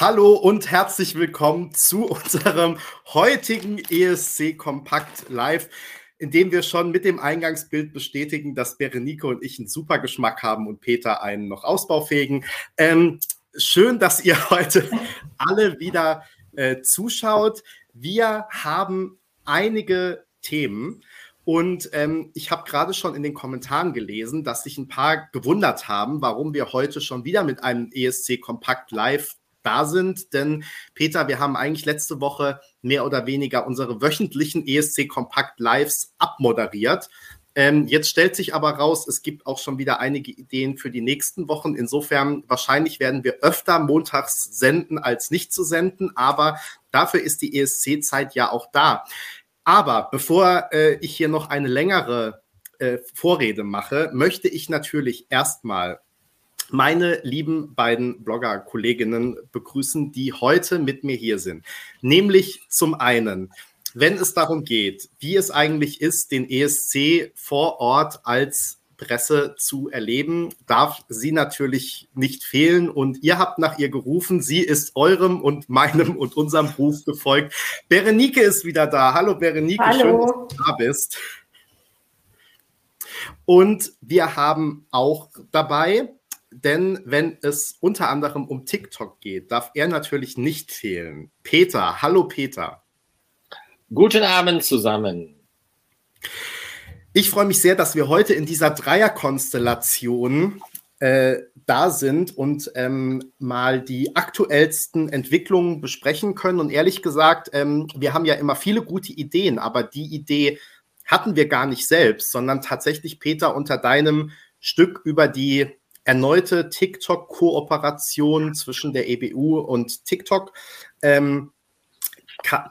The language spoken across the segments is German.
Hallo und herzlich willkommen zu unserem heutigen ESC Kompakt Live, in dem wir schon mit dem Eingangsbild bestätigen, dass Berenike und ich einen super Geschmack haben und Peter einen noch ausbaufähigen. Ähm, schön, dass ihr heute alle wieder äh, zuschaut. Wir haben einige Themen. Und ähm, ich habe gerade schon in den Kommentaren gelesen, dass sich ein paar gewundert haben, warum wir heute schon wieder mit einem ESC Kompakt Live da sind. Denn Peter, wir haben eigentlich letzte Woche mehr oder weniger unsere wöchentlichen ESC Kompakt Lives abmoderiert. Ähm, jetzt stellt sich aber raus, es gibt auch schon wieder einige Ideen für die nächsten Wochen. Insofern wahrscheinlich werden wir öfter montags senden als nicht zu senden, aber dafür ist die ESC-Zeit ja auch da. Aber bevor äh, ich hier noch eine längere äh, Vorrede mache, möchte ich natürlich erstmal meine lieben beiden Blogger-Kolleginnen begrüßen, die heute mit mir hier sind. Nämlich zum einen, wenn es darum geht, wie es eigentlich ist, den ESC vor Ort als Presse zu erleben, darf sie natürlich nicht fehlen. Und ihr habt nach ihr gerufen. Sie ist eurem und meinem und unserem Ruf gefolgt. Berenike ist wieder da. Hallo Berenike, Hallo. schön, dass du da bist. Und wir haben auch dabei denn wenn es unter anderem um TikTok geht, darf er natürlich nicht fehlen. Peter, hallo Peter. Guten Abend zusammen. Ich freue mich sehr, dass wir heute in dieser Dreierkonstellation äh, da sind und ähm, mal die aktuellsten Entwicklungen besprechen können. Und ehrlich gesagt, ähm, wir haben ja immer viele gute Ideen, aber die Idee hatten wir gar nicht selbst, sondern tatsächlich, Peter, unter deinem Stück über die erneute TikTok-Kooperation zwischen der EBU und TikTok ähm,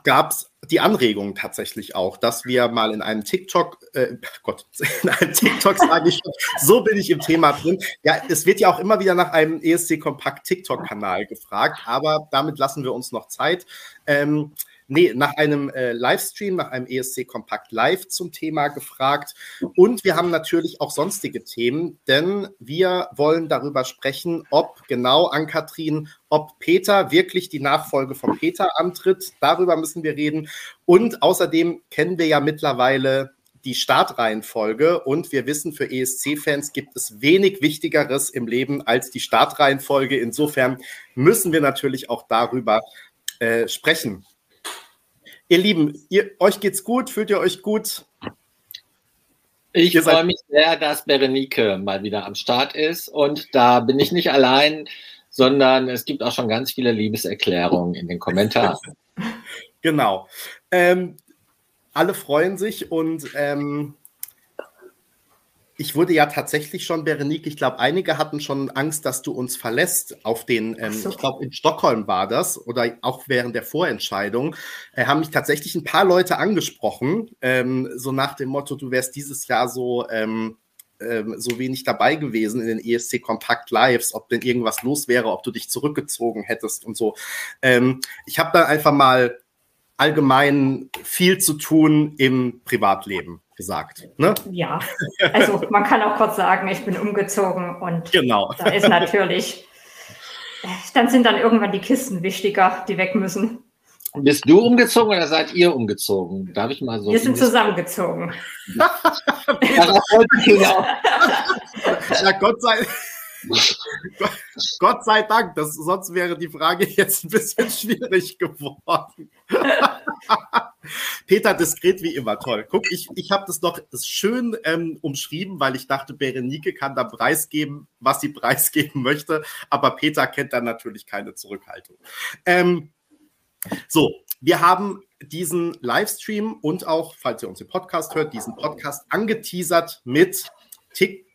gab es die Anregung tatsächlich auch, dass wir mal in einem TikTok, äh, Gott, in einem TikTok sage ich so bin ich im Thema drin. Ja, es wird ja auch immer wieder nach einem ESC Kompakt TikTok-Kanal gefragt, aber damit lassen wir uns noch Zeit. Ähm, nee, nach einem äh, Livestream, nach einem ESC Kompakt Live zum Thema gefragt. Und wir haben natürlich auch sonstige Themen, denn wir wollen darüber sprechen, ob genau an Kathrin, ob Peter wirklich die Nachfolge von Peter antritt. Darüber müssen wir reden. Und außerdem kennen wir ja mittlerweile die Startreihenfolge und wir wissen, für ESC-Fans gibt es wenig Wichtigeres im Leben als die Startreihenfolge. Insofern müssen wir natürlich auch darüber äh, sprechen. Ihr Lieben, ihr, euch geht's gut? Fühlt ihr euch gut? Ich freue mich sehr, dass Berenike mal wieder am Start ist. Und da bin ich nicht allein, sondern es gibt auch schon ganz viele Liebeserklärungen in den Kommentaren. genau. Ähm, alle freuen sich und ähm, ich wurde ja tatsächlich schon, Berenike, ich glaube, einige hatten schon Angst, dass du uns verlässt auf den, ähm, so. ich glaube, in Stockholm war das oder auch während der Vorentscheidung, äh, haben mich tatsächlich ein paar Leute angesprochen, ähm, so nach dem Motto, du wärst dieses Jahr so, ähm, ähm so wenig dabei gewesen in den ESC Kompakt Lives, ob denn irgendwas los wäre, ob du dich zurückgezogen hättest und so. Ähm, ich habe dann einfach mal allgemein viel zu tun im Privatleben gesagt. Ne? Ja, also man kann auch kurz sagen, ich bin umgezogen und genau. da ist natürlich, dann sind dann irgendwann die Kisten wichtiger, die weg müssen. Bist du umgezogen oder seid ihr umgezogen? Darf ich mal so? Wir sind zusammengezogen. ja, Gott sei Gott sei Dank, das, sonst wäre die Frage jetzt ein bisschen schwierig geworden. Peter, diskret wie immer, toll. Guck, ich, ich habe das noch schön ähm, umschrieben, weil ich dachte, Berenike kann da preisgeben, was sie preisgeben möchte, aber Peter kennt da natürlich keine Zurückhaltung. Ähm, so, wir haben diesen Livestream und auch, falls ihr uns im Podcast hört, diesen Podcast angeteasert mit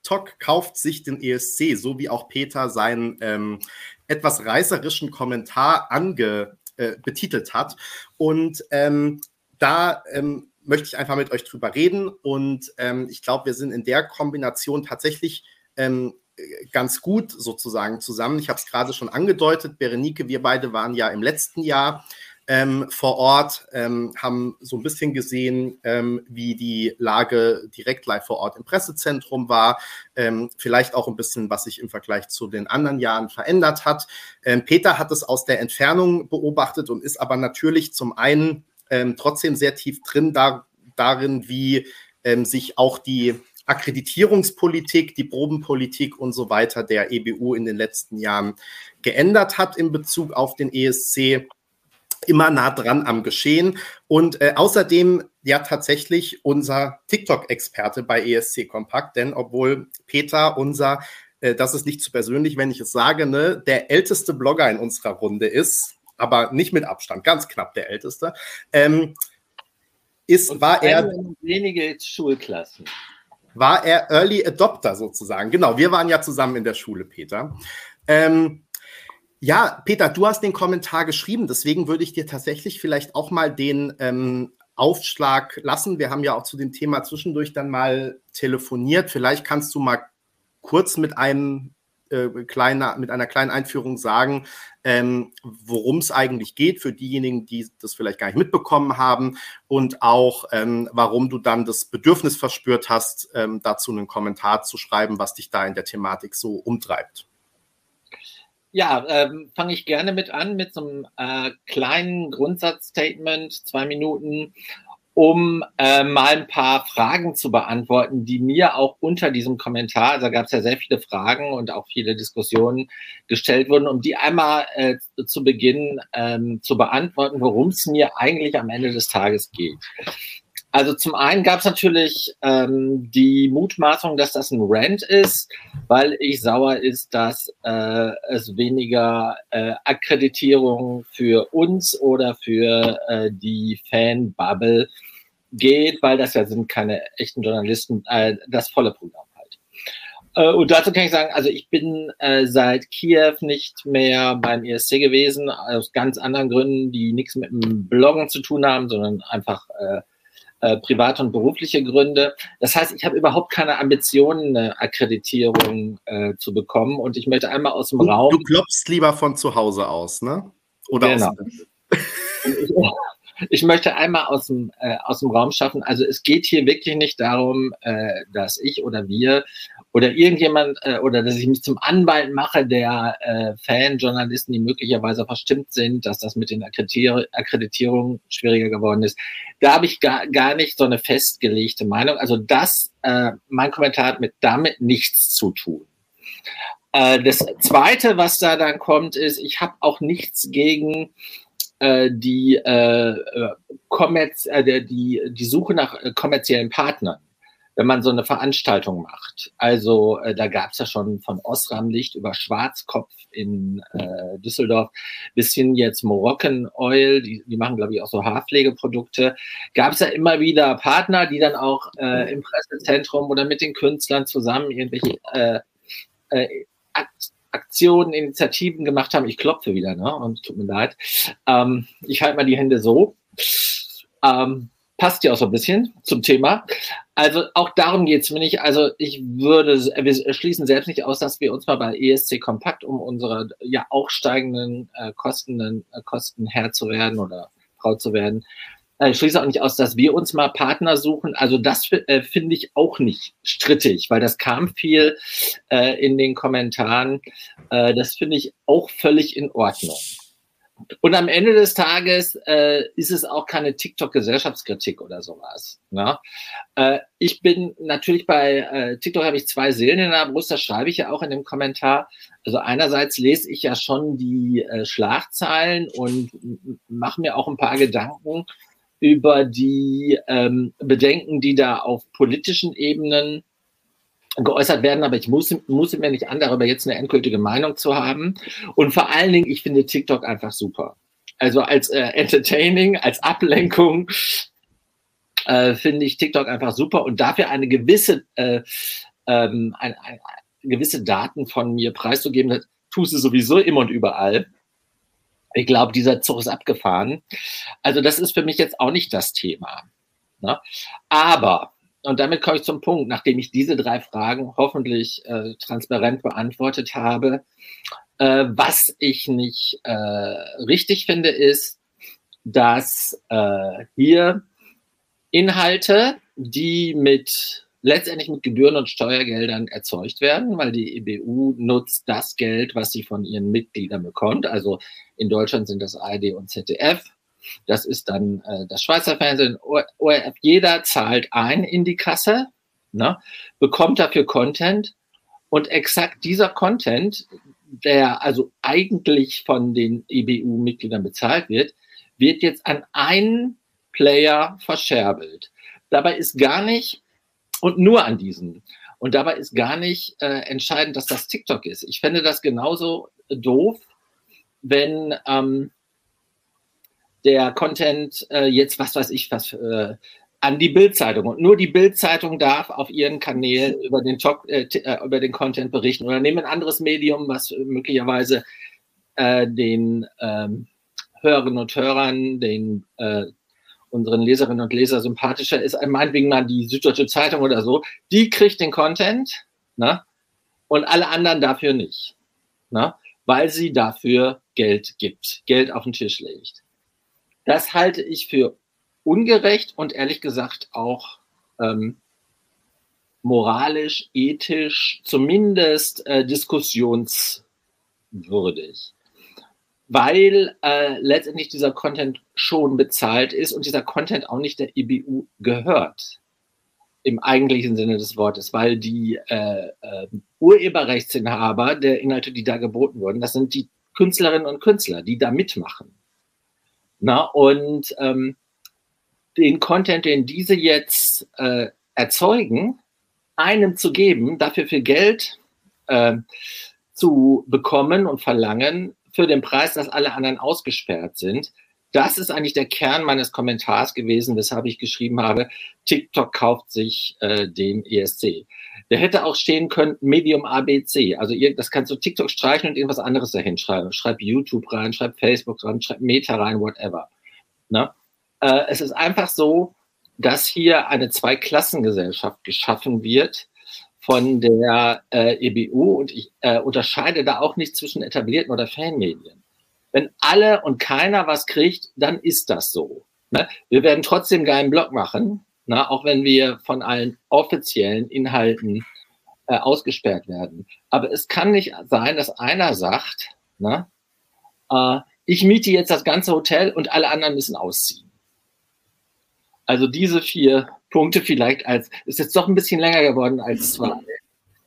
TikTok kauft sich den ESC, so wie auch Peter seinen ähm, etwas reißerischen Kommentar ange, äh, betitelt hat. Und ähm, da ähm, möchte ich einfach mit euch drüber reden. Und ähm, ich glaube, wir sind in der Kombination tatsächlich ähm, ganz gut sozusagen zusammen. Ich habe es gerade schon angedeutet, Berenike, wir beide waren ja im letzten Jahr ähm, vor Ort, ähm, haben so ein bisschen gesehen, ähm, wie die Lage direkt live vor Ort im Pressezentrum war. Ähm, vielleicht auch ein bisschen, was sich im Vergleich zu den anderen Jahren verändert hat. Ähm, Peter hat es aus der Entfernung beobachtet und ist aber natürlich zum einen ähm, trotzdem sehr tief drin da, darin, wie sich auch die Akkreditierungspolitik, die Probenpolitik und so weiter der EBU in den letzten Jahren geändert hat in Bezug auf den ESC immer nah dran am Geschehen. Und äh, außerdem ja tatsächlich unser TikTok-Experte bei ESC Kompakt, denn obwohl Peter unser, äh, das ist nicht zu persönlich, wenn ich es sage, ne, der älteste Blogger in unserer Runde ist, aber nicht mit Abstand, ganz knapp der älteste, ähm, ist, Und war er. Wenige Schulklassen. War er Early Adopter sozusagen. Genau, wir waren ja zusammen in der Schule, Peter. Ähm, ja, Peter, du hast den Kommentar geschrieben, deswegen würde ich dir tatsächlich vielleicht auch mal den ähm, Aufschlag lassen. Wir haben ja auch zu dem Thema zwischendurch dann mal telefoniert. Vielleicht kannst du mal kurz mit einem äh, kleiner, mit einer kleinen Einführung sagen, ähm, worum es eigentlich geht für diejenigen, die das vielleicht gar nicht mitbekommen haben und auch, ähm, warum du dann das Bedürfnis verspürt hast, ähm, dazu einen Kommentar zu schreiben, was dich da in der Thematik so umtreibt. Ja, ähm, fange ich gerne mit an, mit so einem äh, kleinen Grundsatzstatement, zwei Minuten, um äh, mal ein paar Fragen zu beantworten, die mir auch unter diesem Kommentar, also gab es ja sehr viele Fragen und auch viele Diskussionen gestellt wurden, um die einmal äh, zu Beginn ähm, zu beantworten, worum es mir eigentlich am Ende des Tages geht. Also zum einen gab es natürlich ähm, die Mutmaßung, dass das ein Rant ist, weil ich sauer ist, dass äh, es weniger äh, Akkreditierung für uns oder für äh, die Fanbubble geht, weil das ja sind keine echten Journalisten, äh, das volle Programm halt. Äh, und dazu kann ich sagen, also ich bin äh, seit Kiew nicht mehr beim ESC gewesen, aus ganz anderen Gründen, die nichts mit dem Bloggen zu tun haben, sondern einfach äh, äh, private und berufliche Gründe. Das heißt, ich habe überhaupt keine Ambitionen, eine Akkreditierung äh, zu bekommen und ich möchte einmal aus dem du, Raum. Du klopfst lieber von zu Hause aus, ne? Oder genau. aus ich möchte einmal aus dem, äh, aus dem Raum schaffen. Also es geht hier wirklich nicht darum, äh, dass ich oder wir oder irgendjemand äh, oder dass ich mich zum Anwalt mache der äh, Fan-Journalisten, die möglicherweise verstimmt sind, dass das mit den Akkreditier Akkreditierungen schwieriger geworden ist. Da habe ich gar, gar nicht so eine festgelegte Meinung. Also das, äh, mein Kommentar hat mit damit nichts zu tun. Äh, das Zweite, was da dann kommt, ist, ich habe auch nichts gegen äh, die, äh, äh, Kommerz, äh, die, die Suche nach äh, kommerziellen Partnern, wenn man so eine Veranstaltung macht. Also äh, da gab es ja schon von Osram Licht über Schwarzkopf in äh, Düsseldorf bis hin jetzt Moroccan Oil, die, die machen, glaube ich, auch so Haarpflegeprodukte. Gab es ja immer wieder Partner, die dann auch äh, im Pressezentrum oder mit den Künstlern zusammen irgendwelche äh, äh, Aktionen, Initiativen gemacht haben. Ich klopfe wieder, ne? Und tut mir leid. Ähm, ich halte mal die Hände so. Ähm, passt ja auch so ein bisschen zum Thema. Also auch darum geht es mir nicht. Also ich würde, wir schließen selbst nicht aus, dass wir uns mal bei ESC Kompakt um unsere ja auch steigenden äh, Kosten, äh, Kosten Herr zu werden oder Frau zu werden, äh, ich schließe auch nicht aus, dass wir uns mal Partner suchen. Also das äh, finde ich auch nicht strittig, weil das kam viel äh, in den Kommentaren. Äh, das finde ich auch völlig in Ordnung. Und am Ende des Tages äh, ist es auch keine TikTok-Gesellschaftskritik oder sowas. Ne? Äh, ich bin natürlich bei äh, TikTok habe ich zwei Seelen in der Brust, das schreibe ich ja auch in dem Kommentar. Also einerseits lese ich ja schon die äh, Schlagzeilen und mache mir auch ein paar Gedanken über die ähm, Bedenken, die da auf politischen Ebenen geäußert werden, aber ich muss, muss mir nicht an, darüber jetzt eine endgültige Meinung zu haben. Und vor allen Dingen, ich finde TikTok einfach super. Also als äh, Entertaining, als Ablenkung äh, finde ich TikTok einfach super und dafür eine gewisse, äh, ähm, ein, ein, gewisse Daten von mir preiszugeben, das tue sie sowieso immer und überall. Ich glaube, dieser Zug ist abgefahren. Also das ist für mich jetzt auch nicht das Thema. Ne? Aber, und damit komme ich zum Punkt, nachdem ich diese drei Fragen hoffentlich äh, transparent beantwortet habe, äh, was ich nicht äh, richtig finde, ist, dass äh, hier Inhalte, die mit letztendlich mit Gebühren und Steuergeldern erzeugt werden, weil die EBU nutzt das Geld, was sie von ihren Mitgliedern bekommt. Also in Deutschland sind das ARD und ZDF. Das ist dann äh, das Schweizer Fernsehen, ORF. Jeder zahlt ein in die Kasse, ne, bekommt dafür Content und exakt dieser Content, der also eigentlich von den EBU-Mitgliedern bezahlt wird, wird jetzt an einen Player verscherbelt. Dabei ist gar nicht und nur an diesen. Und dabei ist gar nicht äh, entscheidend, dass das TikTok ist. Ich fände das genauso doof, wenn ähm, der Content äh, jetzt, was weiß ich, was äh, an die Bildzeitung und nur die Bildzeitung darf auf ihren Kanälen über den, Talk, äh, äh, über den Content berichten oder nehmen ein anderes Medium, was möglicherweise äh, den ähm, Hörerinnen und Hörern, den äh, unseren Leserinnen und Leser sympathischer ist, meinetwegen mal die Süddeutsche Zeitung oder so, die kriegt den Content ne? und alle anderen dafür nicht, ne? weil sie dafür Geld gibt, Geld auf den Tisch legt. Das halte ich für ungerecht und ehrlich gesagt auch ähm, moralisch, ethisch, zumindest äh, diskussionswürdig weil äh, letztendlich dieser Content schon bezahlt ist und dieser Content auch nicht der EBU gehört. Im eigentlichen Sinne des Wortes, weil die äh, äh, Urheberrechtsinhaber der Inhalte, die da geboten wurden, das sind die Künstlerinnen und Künstler, die da mitmachen. Na, und ähm, den Content, den diese jetzt äh, erzeugen, einem zu geben, dafür viel Geld äh, zu bekommen und verlangen, für den Preis, dass alle anderen ausgesperrt sind. Das ist eigentlich der Kern meines Kommentars gewesen, weshalb ich geschrieben habe, TikTok kauft sich äh, den ESC. Der hätte auch stehen können, Medium ABC. Also ihr, das kannst du TikTok streichen und irgendwas anderes dahin schreiben. Schreib YouTube rein, schreib Facebook rein, schreib Meta rein, whatever. Ne? Äh, es ist einfach so, dass hier eine Zweiklassengesellschaft geschaffen wird, von der äh, EBU und ich äh, unterscheide da auch nicht zwischen etablierten oder Fanmedien. Wenn alle und keiner was kriegt, dann ist das so. Ne? Wir werden trotzdem geilen Blog machen, ne? auch wenn wir von allen offiziellen Inhalten äh, ausgesperrt werden. Aber es kann nicht sein, dass einer sagt, ne? äh, ich miete jetzt das ganze Hotel und alle anderen müssen ausziehen. Also diese vier Punkte vielleicht als, ist jetzt doch ein bisschen länger geworden als zwei.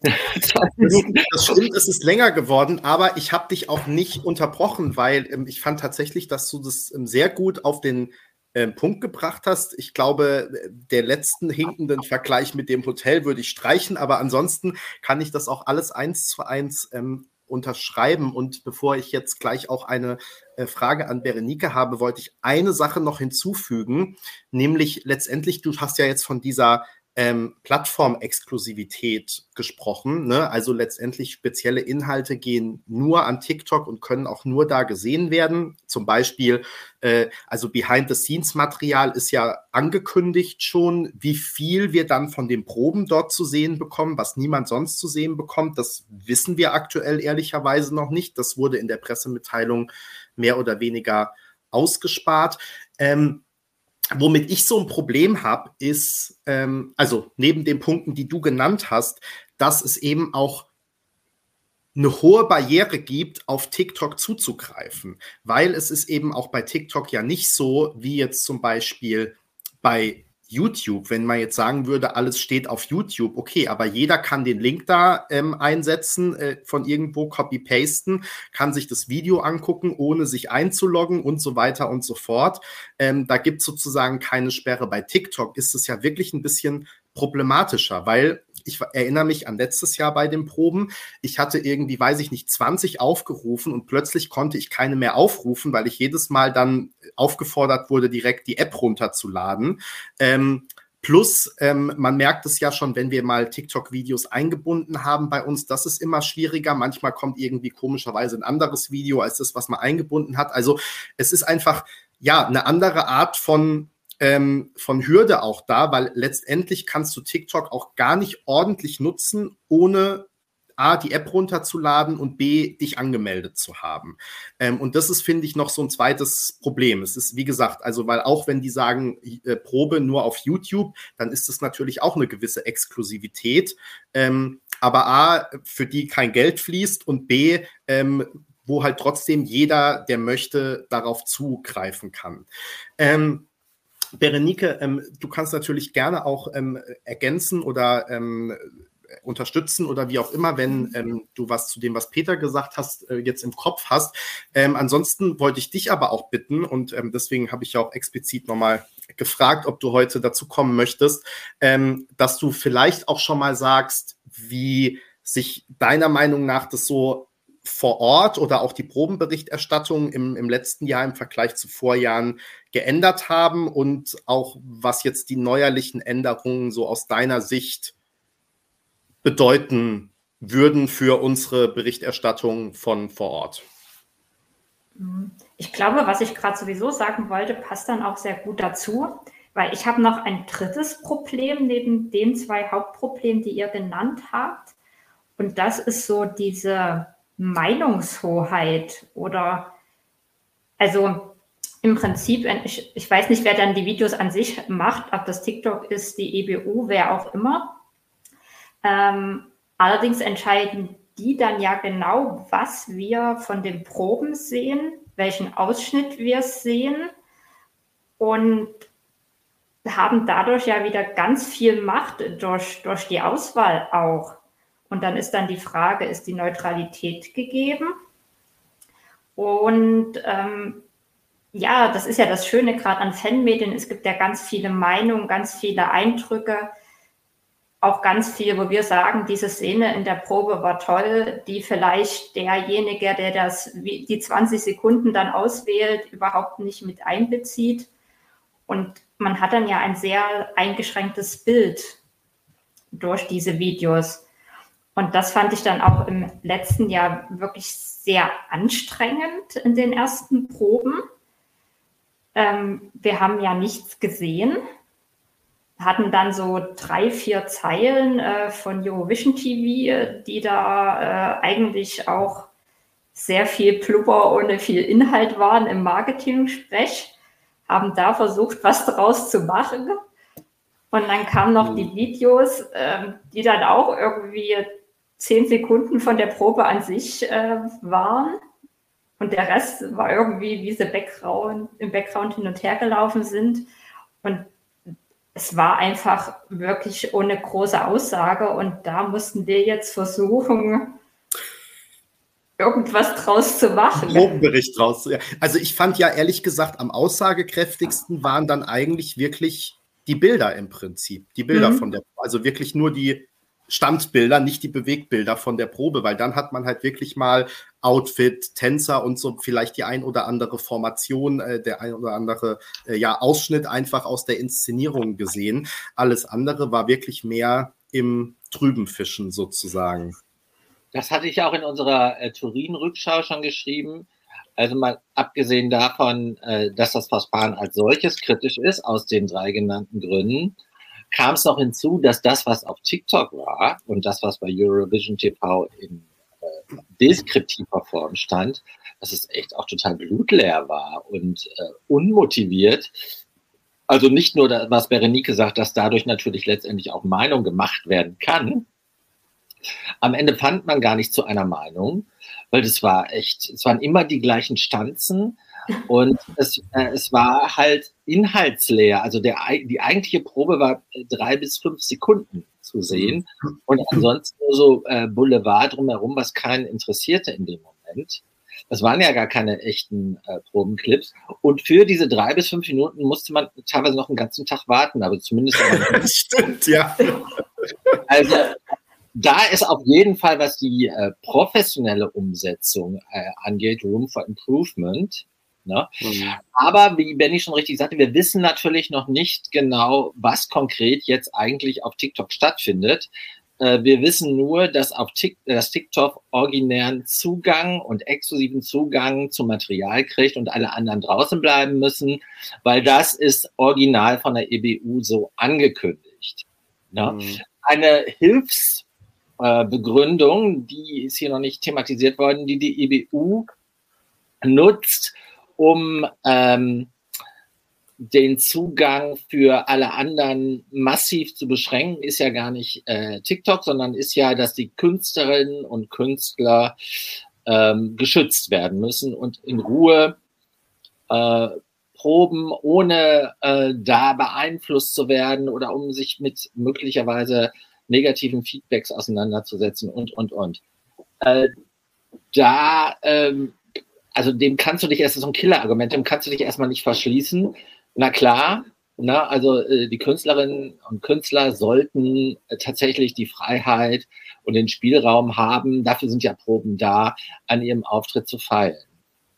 Das stimmt, es ist länger geworden, aber ich habe dich auch nicht unterbrochen, weil ähm, ich fand tatsächlich, dass du das ähm, sehr gut auf den ähm, Punkt gebracht hast. Ich glaube, der letzten hinkenden Vergleich mit dem Hotel würde ich streichen, aber ansonsten kann ich das auch alles eins zu eins ähm, unterschreiben. Und bevor ich jetzt gleich auch eine äh, Frage an Berenike habe, wollte ich eine Sache noch hinzufügen, nämlich letztendlich, du hast ja jetzt von dieser ähm, Plattformexklusivität gesprochen. Ne? Also letztendlich spezielle Inhalte gehen nur an TikTok und können auch nur da gesehen werden. Zum Beispiel, äh, also Behind-the-Scenes-Material ist ja angekündigt schon, wie viel wir dann von den Proben dort zu sehen bekommen, was niemand sonst zu sehen bekommt. Das wissen wir aktuell ehrlicherweise noch nicht. Das wurde in der Pressemitteilung mehr oder weniger ausgespart. Ähm, Womit ich so ein Problem habe, ist, ähm, also neben den Punkten, die du genannt hast, dass es eben auch eine hohe Barriere gibt, auf TikTok zuzugreifen, weil es ist eben auch bei TikTok ja nicht so, wie jetzt zum Beispiel bei YouTube, wenn man jetzt sagen würde, alles steht auf YouTube, okay, aber jeder kann den Link da ähm, einsetzen, äh, von irgendwo copy-pasten, kann sich das Video angucken, ohne sich einzuloggen und so weiter und so fort. Ähm, da gibt es sozusagen keine Sperre. Bei TikTok ist es ja wirklich ein bisschen problematischer, weil ich erinnere mich an letztes Jahr bei den Proben. Ich hatte irgendwie, weiß ich nicht, 20 aufgerufen und plötzlich konnte ich keine mehr aufrufen, weil ich jedes Mal dann aufgefordert wurde, direkt die App runterzuladen. Ähm, Plus, ähm, man merkt es ja schon, wenn wir mal TikTok-Videos eingebunden haben bei uns, das ist immer schwieriger. Manchmal kommt irgendwie komischerweise ein anderes Video als das, was man eingebunden hat. Also es ist einfach, ja, eine andere Art von ähm, von Hürde auch da, weil letztendlich kannst du TikTok auch gar nicht ordentlich nutzen, ohne A, die App runterzuladen und B, dich angemeldet zu haben. Ähm, und das ist, finde ich, noch so ein zweites Problem. Es ist, wie gesagt, also, weil auch wenn die sagen, äh, Probe nur auf YouTube, dann ist es natürlich auch eine gewisse Exklusivität. Ähm, aber A, für die kein Geld fließt und B, ähm, wo halt trotzdem jeder, der möchte, darauf zugreifen kann. Ähm, Berenike, ähm, du kannst natürlich gerne auch ähm, ergänzen oder ähm, unterstützen oder wie auch immer, wenn ähm, du was zu dem, was Peter gesagt hast, äh, jetzt im Kopf hast. Ähm, ansonsten wollte ich dich aber auch bitten und ähm, deswegen habe ich ja auch explizit nochmal gefragt, ob du heute dazu kommen möchtest, ähm, dass du vielleicht auch schon mal sagst, wie sich deiner Meinung nach das so vor Ort oder auch die Probenberichterstattung im, im letzten Jahr im Vergleich zu Vorjahren geändert haben und auch was jetzt die neuerlichen Änderungen so aus deiner Sicht bedeuten würden für unsere Berichterstattung von vor Ort. Ich glaube, was ich gerade sowieso sagen wollte, passt dann auch sehr gut dazu, weil ich habe noch ein drittes Problem neben den zwei Hauptproblemen, die ihr genannt habt. Und das ist so diese Meinungshoheit oder also im Prinzip, ich, ich weiß nicht, wer dann die Videos an sich macht, ob das TikTok ist, die EBU, wer auch immer. Ähm, allerdings entscheiden die dann ja genau, was wir von den Proben sehen, welchen Ausschnitt wir sehen und haben dadurch ja wieder ganz viel Macht durch, durch die Auswahl auch. Und dann ist dann die Frage, ist die Neutralität gegeben? Und ähm, ja, das ist ja das Schöne gerade an Fanmedien. Es gibt ja ganz viele Meinungen, ganz viele Eindrücke, auch ganz viel, wo wir sagen, diese Szene in der Probe war toll, die vielleicht derjenige, der das die 20 Sekunden dann auswählt, überhaupt nicht mit einbezieht. Und man hat dann ja ein sehr eingeschränktes Bild durch diese Videos. Und das fand ich dann auch im letzten Jahr wirklich sehr anstrengend in den ersten Proben. Ähm, wir haben ja nichts gesehen, hatten dann so drei, vier Zeilen äh, von Eurovision TV, die da äh, eigentlich auch sehr viel Plubber ohne viel Inhalt waren im Marketing-Sprech, haben da versucht, was draus zu machen. Und dann kamen noch die Videos, äh, die dann auch irgendwie zehn Sekunden von der Probe an sich äh, waren. Und der Rest war irgendwie, wie sie Background, im Background hin und her gelaufen sind. Und es war einfach wirklich ohne große Aussage. Und da mussten wir jetzt versuchen, irgendwas draus zu machen. Probenbericht draus. Also ich fand ja ehrlich gesagt, am aussagekräftigsten waren dann eigentlich wirklich die Bilder im Prinzip. Die Bilder mhm. von der, also wirklich nur die Standbilder, nicht die Bewegbilder von der Probe, weil dann hat man halt wirklich mal Outfit, Tänzer und so vielleicht die ein oder andere Formation, äh, der ein oder andere äh, ja, Ausschnitt einfach aus der Inszenierung gesehen. Alles andere war wirklich mehr im trüben Fischen sozusagen. Das hatte ich auch in unserer äh, Turin-Rückschau schon geschrieben. Also mal abgesehen davon, äh, dass das Verfahren als solches kritisch ist, aus den drei genannten Gründen, kam es noch hinzu, dass das, was auf TikTok war und das, was bei Eurovision TV in deskriptiver Form stand, dass es echt auch total blutleer war und äh, unmotiviert. Also nicht nur, was Berenike sagt, dass dadurch natürlich letztendlich auch Meinung gemacht werden kann. Am Ende fand man gar nicht zu einer Meinung, weil das war echt, es waren immer die gleichen Stanzen und es, äh, es war halt inhaltsleer. Also der, die eigentliche Probe war drei bis fünf Sekunden zu sehen. Und ansonsten nur so äh, Boulevard drumherum, was keinen interessierte in dem Moment. Das waren ja gar keine echten äh, Probenclips. Und für diese drei bis fünf Minuten musste man teilweise noch einen ganzen Tag warten, aber zumindest. stimmt, ja. Also da ist auf jeden Fall, was die äh, professionelle Umsetzung äh, angeht, Room for Improvement. Ne? Mhm. Aber wie Benny schon richtig sagte, wir wissen natürlich noch nicht genau, was konkret jetzt eigentlich auf TikTok stattfindet. Äh, wir wissen nur, dass auf TikTok, dass TikTok originären Zugang und exklusiven Zugang zum Material kriegt und alle anderen draußen bleiben müssen, weil das ist original von der EBU so angekündigt. Ne? Mhm. Eine Hilfs äh, die ist hier noch nicht thematisiert worden, die die EBU nutzt, um ähm, den Zugang für alle anderen massiv zu beschränken, ist ja gar nicht äh, TikTok, sondern ist ja, dass die Künstlerinnen und Künstler ähm, geschützt werden müssen und in Ruhe äh, proben, ohne äh, da beeinflusst zu werden oder um sich mit möglicherweise negativen Feedbacks auseinanderzusetzen und, und, und. Äh, da, ähm, also dem kannst du dich erst, so ein Killerargument, dem kannst du dich erstmal nicht verschließen. Na klar, na, also äh, die Künstlerinnen und Künstler sollten äh, tatsächlich die Freiheit und den Spielraum haben, dafür sind ja Proben da, an ihrem Auftritt zu feilen.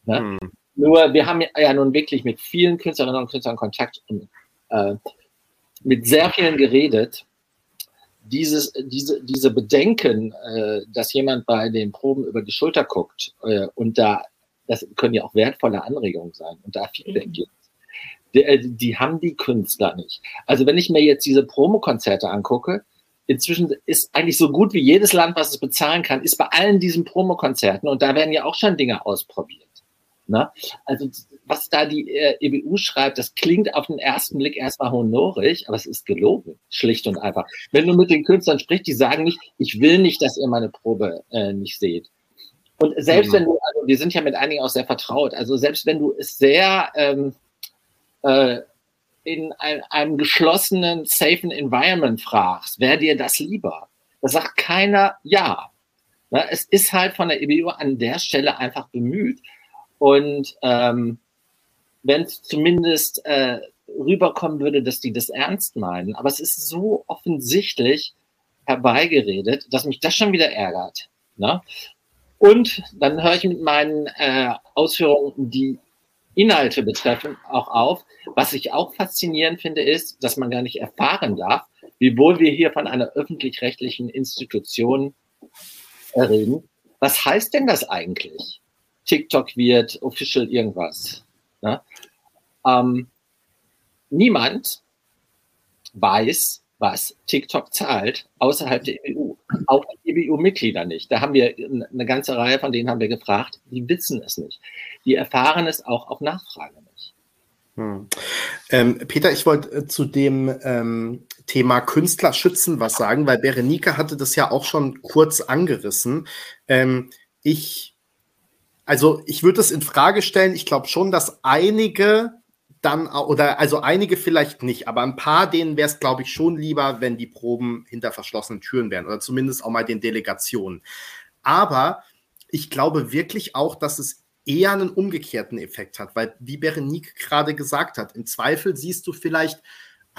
Ne? Mhm. Nur wir haben ja nun wirklich mit vielen Künstlerinnen und Künstlern Kontakt und äh, mit sehr vielen geredet. Dieses, diese, diese Bedenken, äh, dass jemand bei den Proben über die Schulter guckt äh, und da, das können ja auch wertvolle Anregungen sein und da Feedback mhm. gibt die, äh, die haben die Künstler nicht. Also wenn ich mir jetzt diese Promokonzerte angucke, inzwischen ist eigentlich so gut wie jedes Land, was es bezahlen kann, ist bei allen diesen Promokonzerten und da werden ja auch schon Dinge ausprobiert. Ne? Also was da die äh, EBU schreibt, das klingt auf den ersten Blick erstmal honorig, aber es ist gelogen, schlicht und einfach. Wenn du mit den Künstlern sprichst, die sagen nicht, ich will nicht, dass ihr meine Probe äh, nicht seht. Und selbst mhm. wenn du, also wir sind ja mit einigen auch sehr vertraut, also selbst wenn du es sehr ähm, äh, in ein, einem geschlossenen, safen Environment fragst, wäre dir das lieber? Da sagt keiner ja. Na, es ist halt von der EBU an der Stelle einfach bemüht. Und ähm, wenn es zumindest äh, rüberkommen würde, dass die das ernst meinen, aber es ist so offensichtlich herbeigeredet, dass mich das schon wieder ärgert. Ne? Und dann höre ich mit meinen äh, Ausführungen, die Inhalte betreffen, auch auf. Was ich auch faszinierend finde, ist, dass man gar nicht erfahren darf, wie wohl wir hier von einer öffentlich-rechtlichen Institution reden. Was heißt denn das eigentlich? TikTok wird official irgendwas. Ne? Ähm, niemand weiß, was TikTok zahlt außerhalb der EU. Auch die EU-Mitglieder nicht. Da haben wir eine ganze Reihe von denen haben wir gefragt, die wissen es nicht. Die erfahren es auch auf Nachfrage nicht. Hm. Ähm, Peter, ich wollte äh, zu dem ähm, Thema Künstler schützen was sagen, weil Berenike hatte das ja auch schon kurz angerissen. Ähm, ich, also ich würde es in Frage stellen. Ich glaube schon, dass einige dann, oder also einige vielleicht nicht, aber ein paar, denen wäre es, glaube ich, schon lieber, wenn die Proben hinter verschlossenen Türen wären oder zumindest auch mal den Delegationen. Aber ich glaube wirklich auch, dass es eher einen umgekehrten Effekt hat, weil, wie Berenique gerade gesagt hat, im Zweifel siehst du vielleicht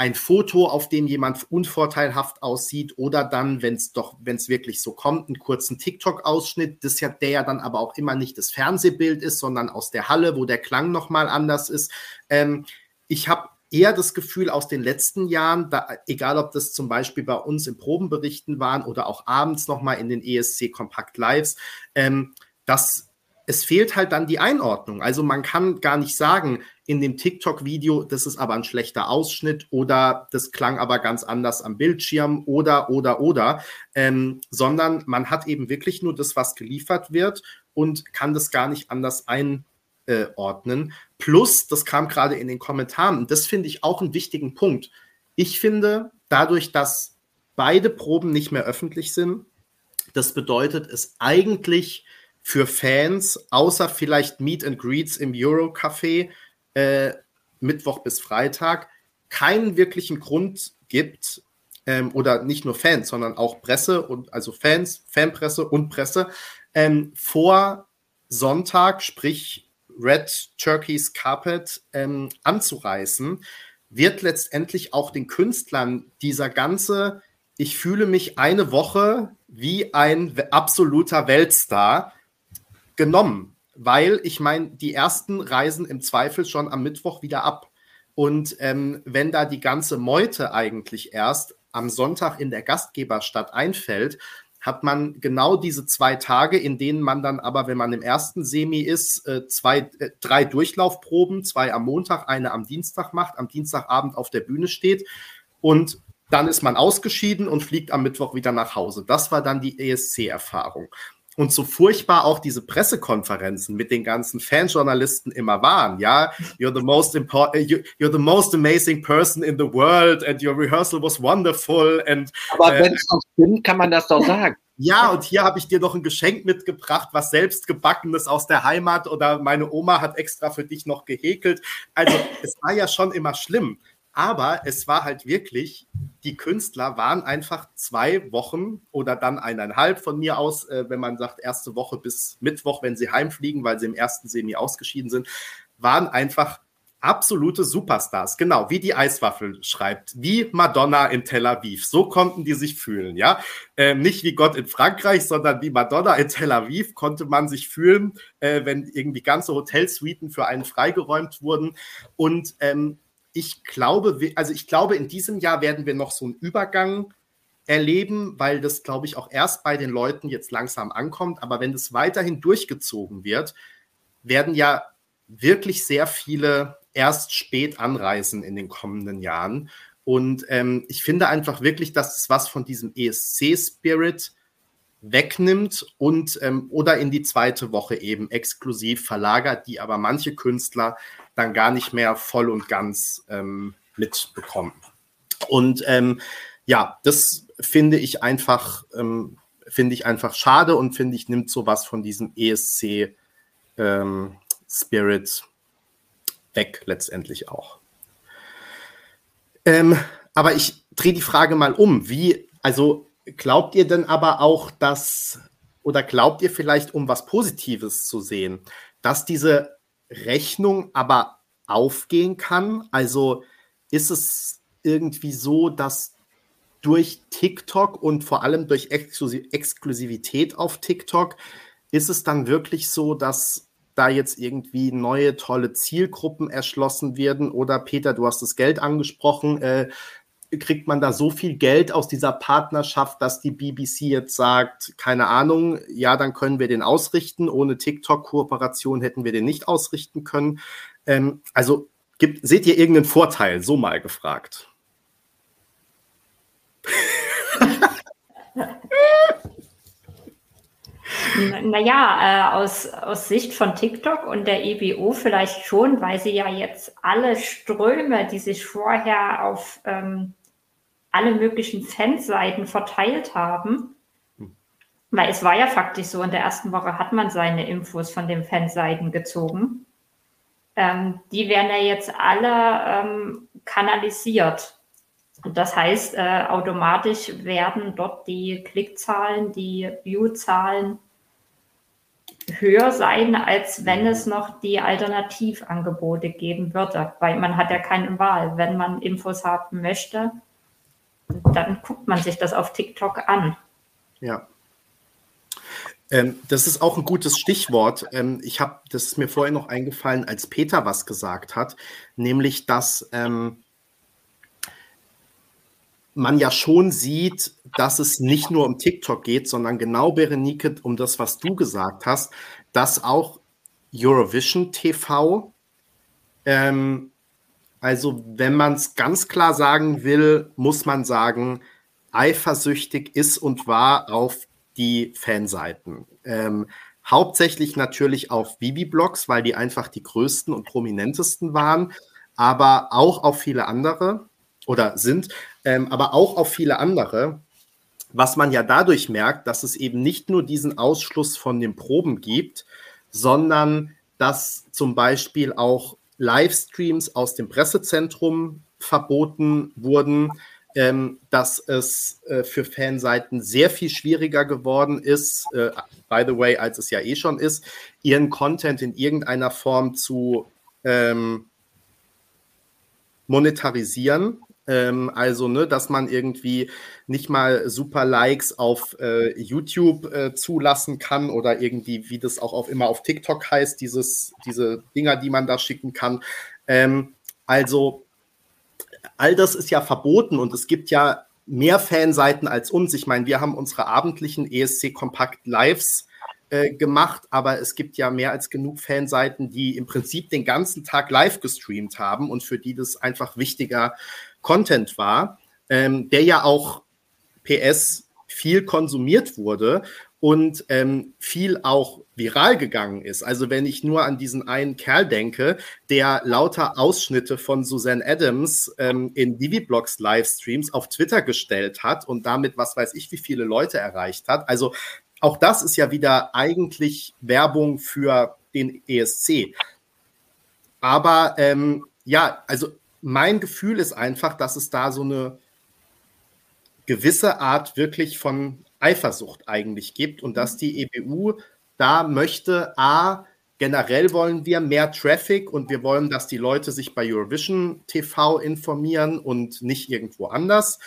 ein Foto, auf dem jemand unvorteilhaft aussieht, oder dann, wenn es doch, wenn es wirklich so kommt, einen kurzen TikTok-Ausschnitt, das ja, der ja dann aber auch immer nicht das Fernsehbild ist, sondern aus der Halle, wo der Klang nochmal anders ist. Ähm, ich habe eher das Gefühl aus den letzten Jahren, da, egal ob das zum Beispiel bei uns im Probenberichten waren oder auch abends nochmal in den ESC Kompakt Lives, ähm, dass es fehlt halt dann die Einordnung. Also man kann gar nicht sagen, in dem TikTok-Video, das ist aber ein schlechter Ausschnitt oder das klang aber ganz anders am Bildschirm oder, oder, oder, ähm, sondern man hat eben wirklich nur das, was geliefert wird und kann das gar nicht anders einordnen. Plus, das kam gerade in den Kommentaren, das finde ich auch einen wichtigen Punkt. Ich finde, dadurch, dass beide Proben nicht mehr öffentlich sind, das bedeutet es eigentlich, für Fans, außer vielleicht Meet and Greets im Euro-Café, äh, Mittwoch bis Freitag, keinen wirklichen Grund gibt, ähm, oder nicht nur Fans, sondern auch Presse und also Fans, Fanpresse und Presse, ähm, vor Sonntag, sprich Red Turkey's Carpet, ähm, anzureißen, wird letztendlich auch den Künstlern dieser ganze, ich fühle mich eine Woche wie ein absoluter Weltstar, genommen, weil ich meine, die ersten reisen im Zweifel schon am Mittwoch wieder ab. Und ähm, wenn da die ganze Meute eigentlich erst am Sonntag in der Gastgeberstadt einfällt, hat man genau diese zwei Tage, in denen man dann aber, wenn man im ersten Semi ist, äh, zwei, äh, drei Durchlaufproben, zwei am Montag, eine am Dienstag macht, am Dienstagabend auf der Bühne steht und dann ist man ausgeschieden und fliegt am Mittwoch wieder nach Hause. Das war dann die ESC-Erfahrung. Und so furchtbar auch diese Pressekonferenzen mit den ganzen Fanjournalisten immer waren, ja, you're the most important, you're the most amazing person in the world and your rehearsal was wonderful and. Aber äh, wenn es doch stimmt, kann man das doch sagen. Ja, und hier habe ich dir noch ein Geschenk mitgebracht, was selbst gebackenes aus der Heimat oder meine Oma hat extra für dich noch gehäkelt. Also es war ja schon immer schlimm. Aber es war halt wirklich, die Künstler waren einfach zwei Wochen oder dann eineinhalb von mir aus, äh, wenn man sagt, erste Woche bis Mittwoch, wenn sie heimfliegen, weil sie im ersten Semi ausgeschieden sind, waren einfach absolute Superstars. Genau, wie die Eiswaffel schreibt, wie Madonna in Tel Aviv. So konnten die sich fühlen, ja. Ähm, nicht wie Gott in Frankreich, sondern wie Madonna in Tel Aviv konnte man sich fühlen, äh, wenn irgendwie ganze Hotelsuiten für einen freigeräumt wurden. Und ähm, ich glaube, also ich glaube, in diesem Jahr werden wir noch so einen Übergang erleben, weil das, glaube ich, auch erst bei den Leuten jetzt langsam ankommt. Aber wenn das weiterhin durchgezogen wird, werden ja wirklich sehr viele erst spät anreisen in den kommenden Jahren. Und ähm, ich finde einfach wirklich, dass es was von diesem ESC-Spirit wegnimmt und ähm, oder in die zweite Woche eben exklusiv verlagert, die aber manche Künstler dann gar nicht mehr voll und ganz ähm, mitbekommen. Und ähm, ja, das finde ich einfach, ähm, finde ich einfach schade und finde ich nimmt sowas von diesem ESC ähm, Spirit weg letztendlich auch. Ähm, aber ich drehe die Frage mal um. Wie, also glaubt ihr denn aber auch, dass, oder glaubt ihr vielleicht, um was Positives zu sehen, dass diese Rechnung aber aufgehen kann? Also ist es irgendwie so, dass durch TikTok und vor allem durch Exklusivität auf TikTok ist es dann wirklich so, dass da jetzt irgendwie neue tolle Zielgruppen erschlossen werden? Oder Peter, du hast das Geld angesprochen. Äh, kriegt man da so viel Geld aus dieser Partnerschaft, dass die BBC jetzt sagt, keine Ahnung, ja, dann können wir den ausrichten. Ohne TikTok-Kooperation hätten wir den nicht ausrichten können. Ähm, also gibt, seht ihr irgendeinen Vorteil? So mal gefragt. Naja, äh, aus, aus Sicht von TikTok und der EBO vielleicht schon, weil sie ja jetzt alle Ströme, die sich vorher auf ähm, alle möglichen Fanseiten verteilt haben. Weil es war ja faktisch so, in der ersten Woche hat man seine Infos von den Fanseiten gezogen. Ähm, die werden ja jetzt alle ähm, kanalisiert. Und das heißt, äh, automatisch werden dort die Klickzahlen, die Viewzahlen höher sein, als wenn es noch die Alternativangebote geben würde, weil man hat ja keine Wahl. Wenn man Infos haben möchte, dann guckt man sich das auf TikTok an. Ja. Ähm, das ist auch ein gutes Stichwort. Ähm, ich habe, das ist mir vorher noch eingefallen, als Peter was gesagt hat, nämlich, dass ähm, man ja schon sieht, dass es nicht nur um TikTok geht, sondern genau, Berenike, um das, was du gesagt hast, dass auch Eurovision TV ähm, also, wenn man es ganz klar sagen will, muss man sagen, eifersüchtig ist und war auf die Fanseiten. Ähm, hauptsächlich natürlich auf Bibi-Blogs, weil die einfach die größten und prominentesten waren, aber auch auf viele andere oder sind, ähm, aber auch auf viele andere, was man ja dadurch merkt, dass es eben nicht nur diesen Ausschluss von den Proben gibt, sondern dass zum Beispiel auch Livestreams aus dem Pressezentrum verboten wurden, ähm, dass es äh, für Fanseiten sehr viel schwieriger geworden ist, äh, by the way, als es ja eh schon ist, ihren Content in irgendeiner Form zu ähm, monetarisieren. Ähm, also, ne, dass man irgendwie nicht mal super Likes auf äh, YouTube äh, zulassen kann oder irgendwie, wie das auch auf, immer auf TikTok heißt, dieses, diese Dinger, die man da schicken kann. Ähm, also, all das ist ja verboten und es gibt ja mehr Fanseiten als uns. Ich meine, wir haben unsere abendlichen ESC Kompakt Lives äh, gemacht, aber es gibt ja mehr als genug Fanseiten, die im Prinzip den ganzen Tag live gestreamt haben und für die das einfach wichtiger Content war. ähm, der ja auch PS viel konsumiert wurde und ähm, viel auch viral gegangen ist. Also wenn ich nur an diesen einen Kerl denke, der lauter Ausschnitte von Susan Adams ähm, in Divi-Blogs Livestreams auf Twitter gestellt hat und damit was weiß ich wie viele Leute erreicht hat. Also auch das ist ja wieder eigentlich Werbung für den ESC. Aber ähm, ja, also mein Gefühl ist einfach, dass es da so eine gewisse Art wirklich von Eifersucht eigentlich gibt und dass die EBU da möchte, a, generell wollen wir mehr Traffic und wir wollen, dass die Leute sich bei Eurovision TV informieren und nicht irgendwo anders.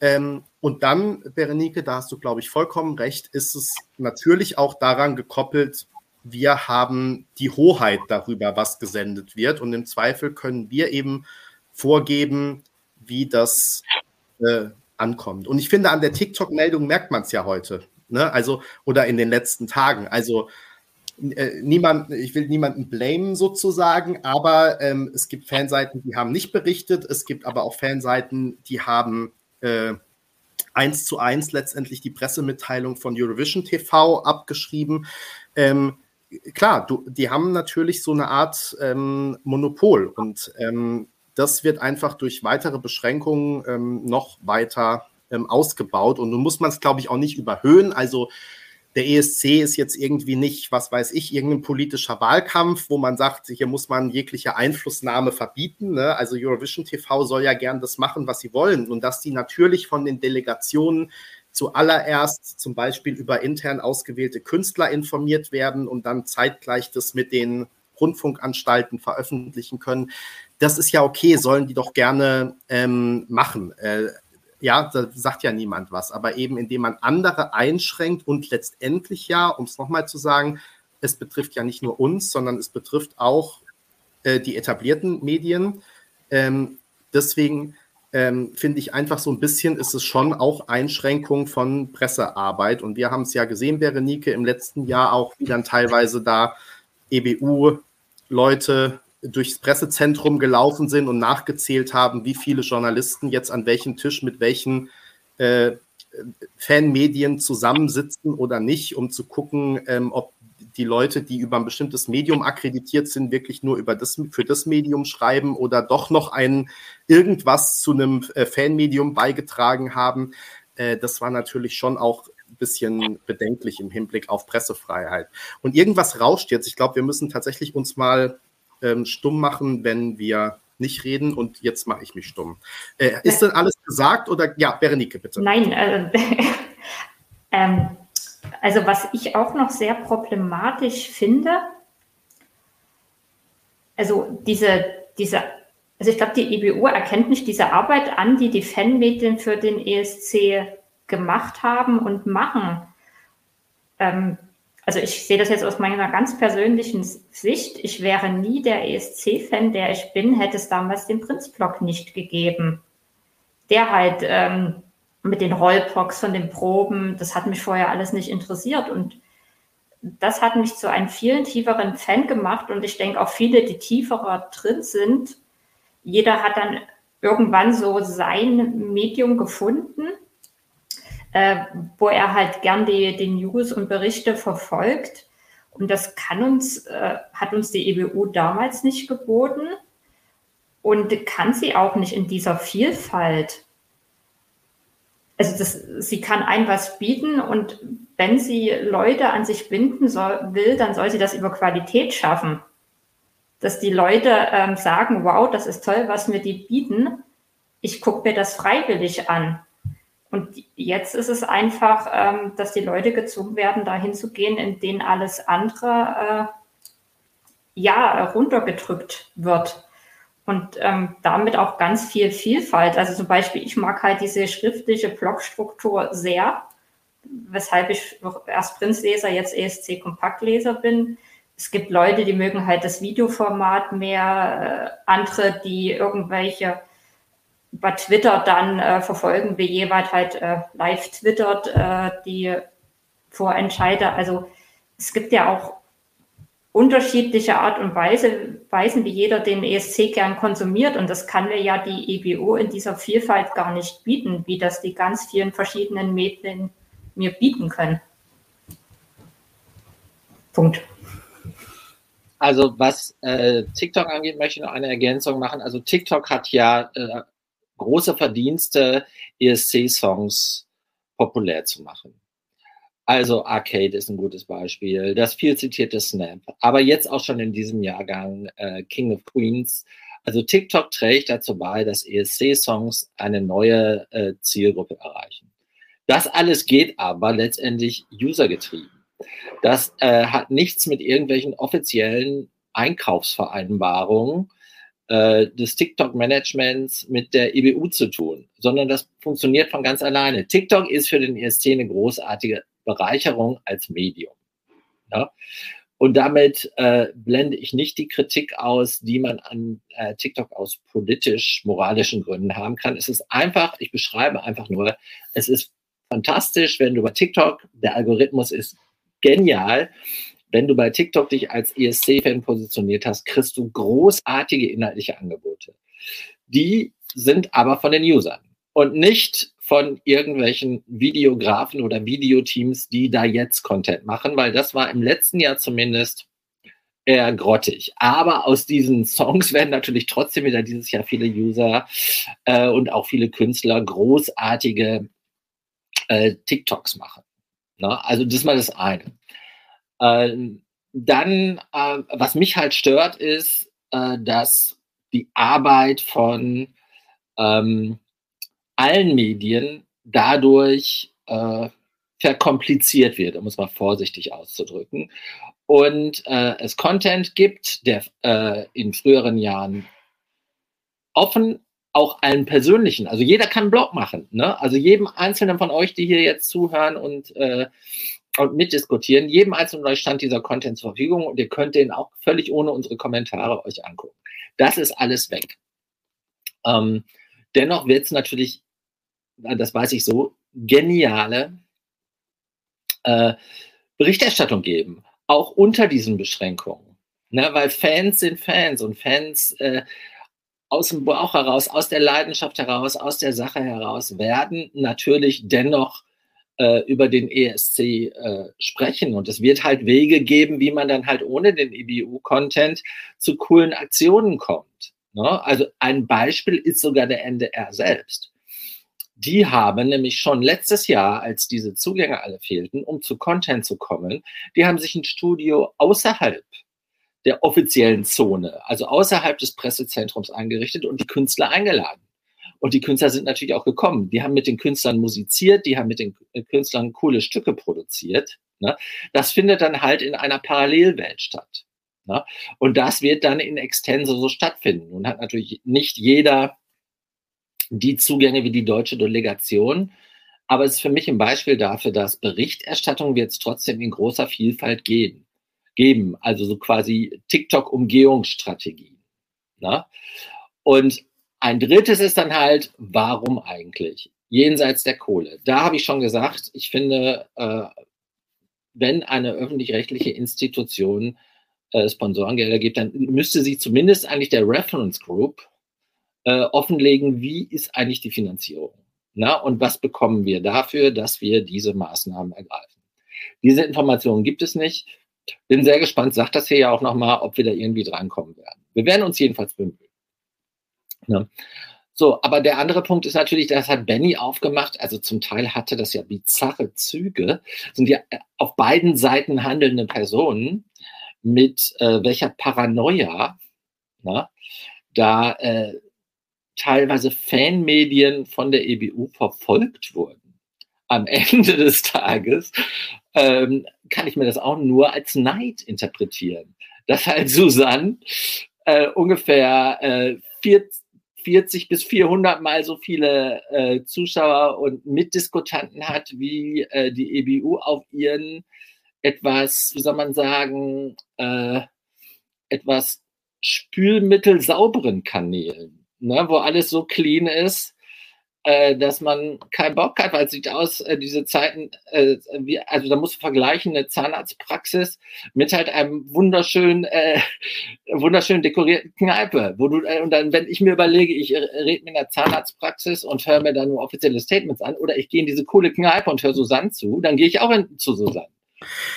Ähm, und dann, Berenike, da hast du, glaube ich, vollkommen recht, ist es natürlich auch daran gekoppelt, wir haben die Hoheit darüber, was gesendet wird. Und im Zweifel können wir eben vorgeben, wie das äh, ankommt. Und ich finde, an der TikTok-Meldung merkt man es ja heute. Ne? Also, oder in den letzten Tagen. Also, äh, niemand, ich will niemanden blamen sozusagen, aber ähm, es gibt Fanseiten, die haben nicht berichtet. Es gibt aber auch Fanseiten, die haben äh, eins zu eins letztendlich die Pressemitteilung von Eurovision TV abgeschrieben. Ähm, klar, du, die haben natürlich so eine Art ähm, Monopol und ähm, das wird einfach durch weitere Beschränkungen ähm, noch weiter ähm, ausgebaut. Und nun muss man es, glaube ich, auch nicht überhöhen. Also der ESC ist jetzt irgendwie nicht, was weiß ich, irgendein politischer Wahlkampf, wo man sagt, hier muss man jegliche Einflussnahme verbieten. Ne? Also Eurovision TV soll ja gern das machen, was sie wollen. Und dass die natürlich von den Delegationen zuallererst zum Beispiel über intern ausgewählte Künstler informiert werden und dann zeitgleich das mit den Rundfunkanstalten veröffentlichen können das ist ja okay, sollen die doch gerne ähm, machen. Äh, ja, da sagt ja niemand was, aber eben indem man andere einschränkt und letztendlich ja, um es nochmal zu sagen, es betrifft ja nicht nur uns, sondern es betrifft auch äh, die etablierten Medien. Ähm, deswegen ähm, finde ich einfach so ein bisschen, ist es schon auch Einschränkung von Pressearbeit. Und wir haben es ja gesehen, Berenike, im letzten Jahr auch, wie dann teilweise da EBU-Leute durchs Pressezentrum gelaufen sind und nachgezählt haben, wie viele Journalisten jetzt an welchem Tisch mit welchen äh, Fanmedien zusammensitzen oder nicht, um zu gucken, ähm, ob die Leute, die über ein bestimmtes Medium akkreditiert sind, wirklich nur über das, für das Medium schreiben oder doch noch ein irgendwas zu einem äh, Fanmedium beigetragen haben. Äh, das war natürlich schon auch ein bisschen bedenklich im Hinblick auf Pressefreiheit. Und irgendwas rauscht jetzt. Ich glaube, wir müssen tatsächlich uns mal ähm, stumm machen, wenn wir nicht reden und jetzt mache ich mich stumm. Äh, ist denn alles gesagt oder ja, Berenike, bitte. Nein, äh, ähm, also was ich auch noch sehr problematisch finde, also diese, diese, also ich glaube, die EBU erkennt nicht diese Arbeit an, die die Fanmedien für den ESC gemacht haben und machen. Ähm, also ich sehe das jetzt aus meiner ganz persönlichen Sicht. Ich wäre nie der ESC-Fan, der ich bin, hätte es damals den Prinzblock nicht gegeben. Der halt ähm, mit den Rollbox von den Proben, das hat mich vorher alles nicht interessiert und das hat mich zu einem vielen tieferen Fan gemacht und ich denke auch viele, die tieferer drin sind. Jeder hat dann irgendwann so sein Medium gefunden äh, wo er halt gern die, die News und Berichte verfolgt. Und das kann uns, äh, hat uns die EBU damals nicht geboten und kann sie auch nicht in dieser Vielfalt. Also das, sie kann ein was bieten und wenn sie Leute an sich binden soll, will, dann soll sie das über Qualität schaffen. Dass die Leute ähm, sagen, wow, das ist toll, was mir die bieten. Ich gucke mir das freiwillig an. Und jetzt ist es einfach, ähm, dass die Leute gezwungen werden, dahin zu gehen, in denen alles andere äh, ja runtergedrückt wird. Und ähm, damit auch ganz viel Vielfalt. Also zum Beispiel, ich mag halt diese schriftliche Blogstruktur sehr, weshalb ich erst Prinzleser, jetzt ESC-Kompaktleser bin. Es gibt Leute, die mögen halt das Videoformat mehr, äh, andere, die irgendwelche über Twitter dann äh, verfolgen, wie jeweils halt äh, live twittert, äh, die Vorentscheider. Also es gibt ja auch unterschiedliche Art und Weise, Weisen, wie jeder den ESC gern konsumiert. Und das kann mir ja die EBO in dieser Vielfalt gar nicht bieten, wie das die ganz vielen verschiedenen Medien mir bieten können. Punkt. Also was äh, TikTok angeht, möchte ich noch eine Ergänzung machen. Also TikTok hat ja äh, große Verdienste, ESC-Songs populär zu machen. Also Arcade ist ein gutes Beispiel, das viel zitierte Snap, aber jetzt auch schon in diesem Jahrgang äh, King of Queens. Also TikTok trägt dazu bei, dass ESC-Songs eine neue äh, Zielgruppe erreichen. Das alles geht aber letztendlich usergetrieben. Das äh, hat nichts mit irgendwelchen offiziellen Einkaufsvereinbarungen äh, des TikTok-Managements mit der EBU zu tun, sondern das funktioniert von ganz alleine. TikTok ist für den ESC eine großartige Bereicherung als Medium. Ja? Und damit äh, blende ich nicht die Kritik aus, die man an äh, TikTok aus politisch-moralischen Gründen haben kann. Es ist einfach, ich beschreibe einfach nur, es ist fantastisch, wenn du bei TikTok, der Algorithmus ist genial. Wenn du bei TikTok dich als ESC-Fan positioniert hast, kriegst du großartige inhaltliche Angebote. Die sind aber von den Usern und nicht von irgendwelchen Videografen oder Videoteams, die da jetzt Content machen, weil das war im letzten Jahr zumindest eher grottig. Aber aus diesen Songs werden natürlich trotzdem wieder dieses Jahr viele User äh, und auch viele Künstler großartige äh, TikToks machen. Ne? Also das ist mal das eine. Ähm, dann, äh, was mich halt stört, ist, äh, dass die Arbeit von ähm, allen Medien dadurch äh, verkompliziert wird, um es mal vorsichtig auszudrücken. Und äh, es Content gibt, der äh, in früheren Jahren offen auch allen persönlichen. Also jeder kann einen Blog machen. Ne? Also jedem einzelnen von euch, die hier jetzt zuhören und, äh, und mitdiskutieren, jedem einzelnen euch stand dieser Content zur Verfügung und ihr könnt den auch völlig ohne unsere Kommentare euch angucken. Das ist alles weg. Ähm, dennoch wird es natürlich, das weiß ich so, geniale äh, Berichterstattung geben, auch unter diesen Beschränkungen. Ne? Weil Fans sind Fans und Fans äh, aus dem Bauch heraus, aus der Leidenschaft heraus, aus der Sache heraus werden natürlich dennoch äh, über den ESC äh, sprechen. Und es wird halt Wege geben, wie man dann halt ohne den EBU-Content zu coolen Aktionen kommt. Ne? Also ein Beispiel ist sogar der NDR selbst. Die haben nämlich schon letztes Jahr, als diese Zugänge alle fehlten, um zu Content zu kommen, die haben sich ein Studio außerhalb der offiziellen Zone, also außerhalb des Pressezentrums eingerichtet und die Künstler eingeladen. Und die Künstler sind natürlich auch gekommen. Die haben mit den Künstlern musiziert, die haben mit den Künstlern coole Stücke produziert. Ne? Das findet dann halt in einer Parallelwelt statt. Ne? Und das wird dann in Extenso so stattfinden. Und hat natürlich nicht jeder die Zugänge wie die deutsche Delegation. Aber es ist für mich ein Beispiel dafür, dass Berichterstattung wird es trotzdem in großer Vielfalt geben geben, also so quasi TikTok-Umgehungsstrategien. Ne? Und ein drittes ist dann halt, warum eigentlich? Jenseits der Kohle. Da habe ich schon gesagt, ich finde, äh, wenn eine öffentlich-rechtliche Institution äh, Sponsorengelder gibt, dann müsste sie zumindest eigentlich der Reference Group äh, offenlegen, wie ist eigentlich die Finanzierung. Na, und was bekommen wir dafür, dass wir diese Maßnahmen ergreifen? Diese Informationen gibt es nicht. Bin sehr gespannt, sagt das hier ja auch nochmal, ob wir da irgendwie drankommen werden. Wir werden uns jedenfalls bemühen. Ja. So, aber der andere Punkt ist natürlich, das hat Benny aufgemacht. Also zum Teil hatte das ja bizarre Züge. Sind ja äh, auf beiden Seiten handelnde Personen mit äh, welcher Paranoia na, da äh, teilweise Fanmedien von der EBU verfolgt wurden. Am Ende des Tages ähm, kann ich mir das auch nur als Neid interpretieren. Dass halt Susanne äh, ungefähr äh, 40 bis 400 mal so viele äh, Zuschauer und Mitdiskutanten hat, wie äh, die EBU auf ihren etwas, wie soll man sagen, äh, etwas spülmittelsauberen Kanälen, ne, wo alles so clean ist, äh, dass man keinen Bock hat, weil es sieht aus, äh, diese Zeiten, äh, wie, also da musst du vergleichen, eine Zahnarztpraxis mit halt einem wunderschön, äh, wunderschön dekorierten Kneipe, wo du, äh, und dann, wenn ich mir überlege, ich äh, rede mit einer Zahnarztpraxis und höre mir dann nur offizielle Statements an, oder ich gehe in diese coole Kneipe und höre Susanne zu, dann gehe ich auch in, zu Susanne.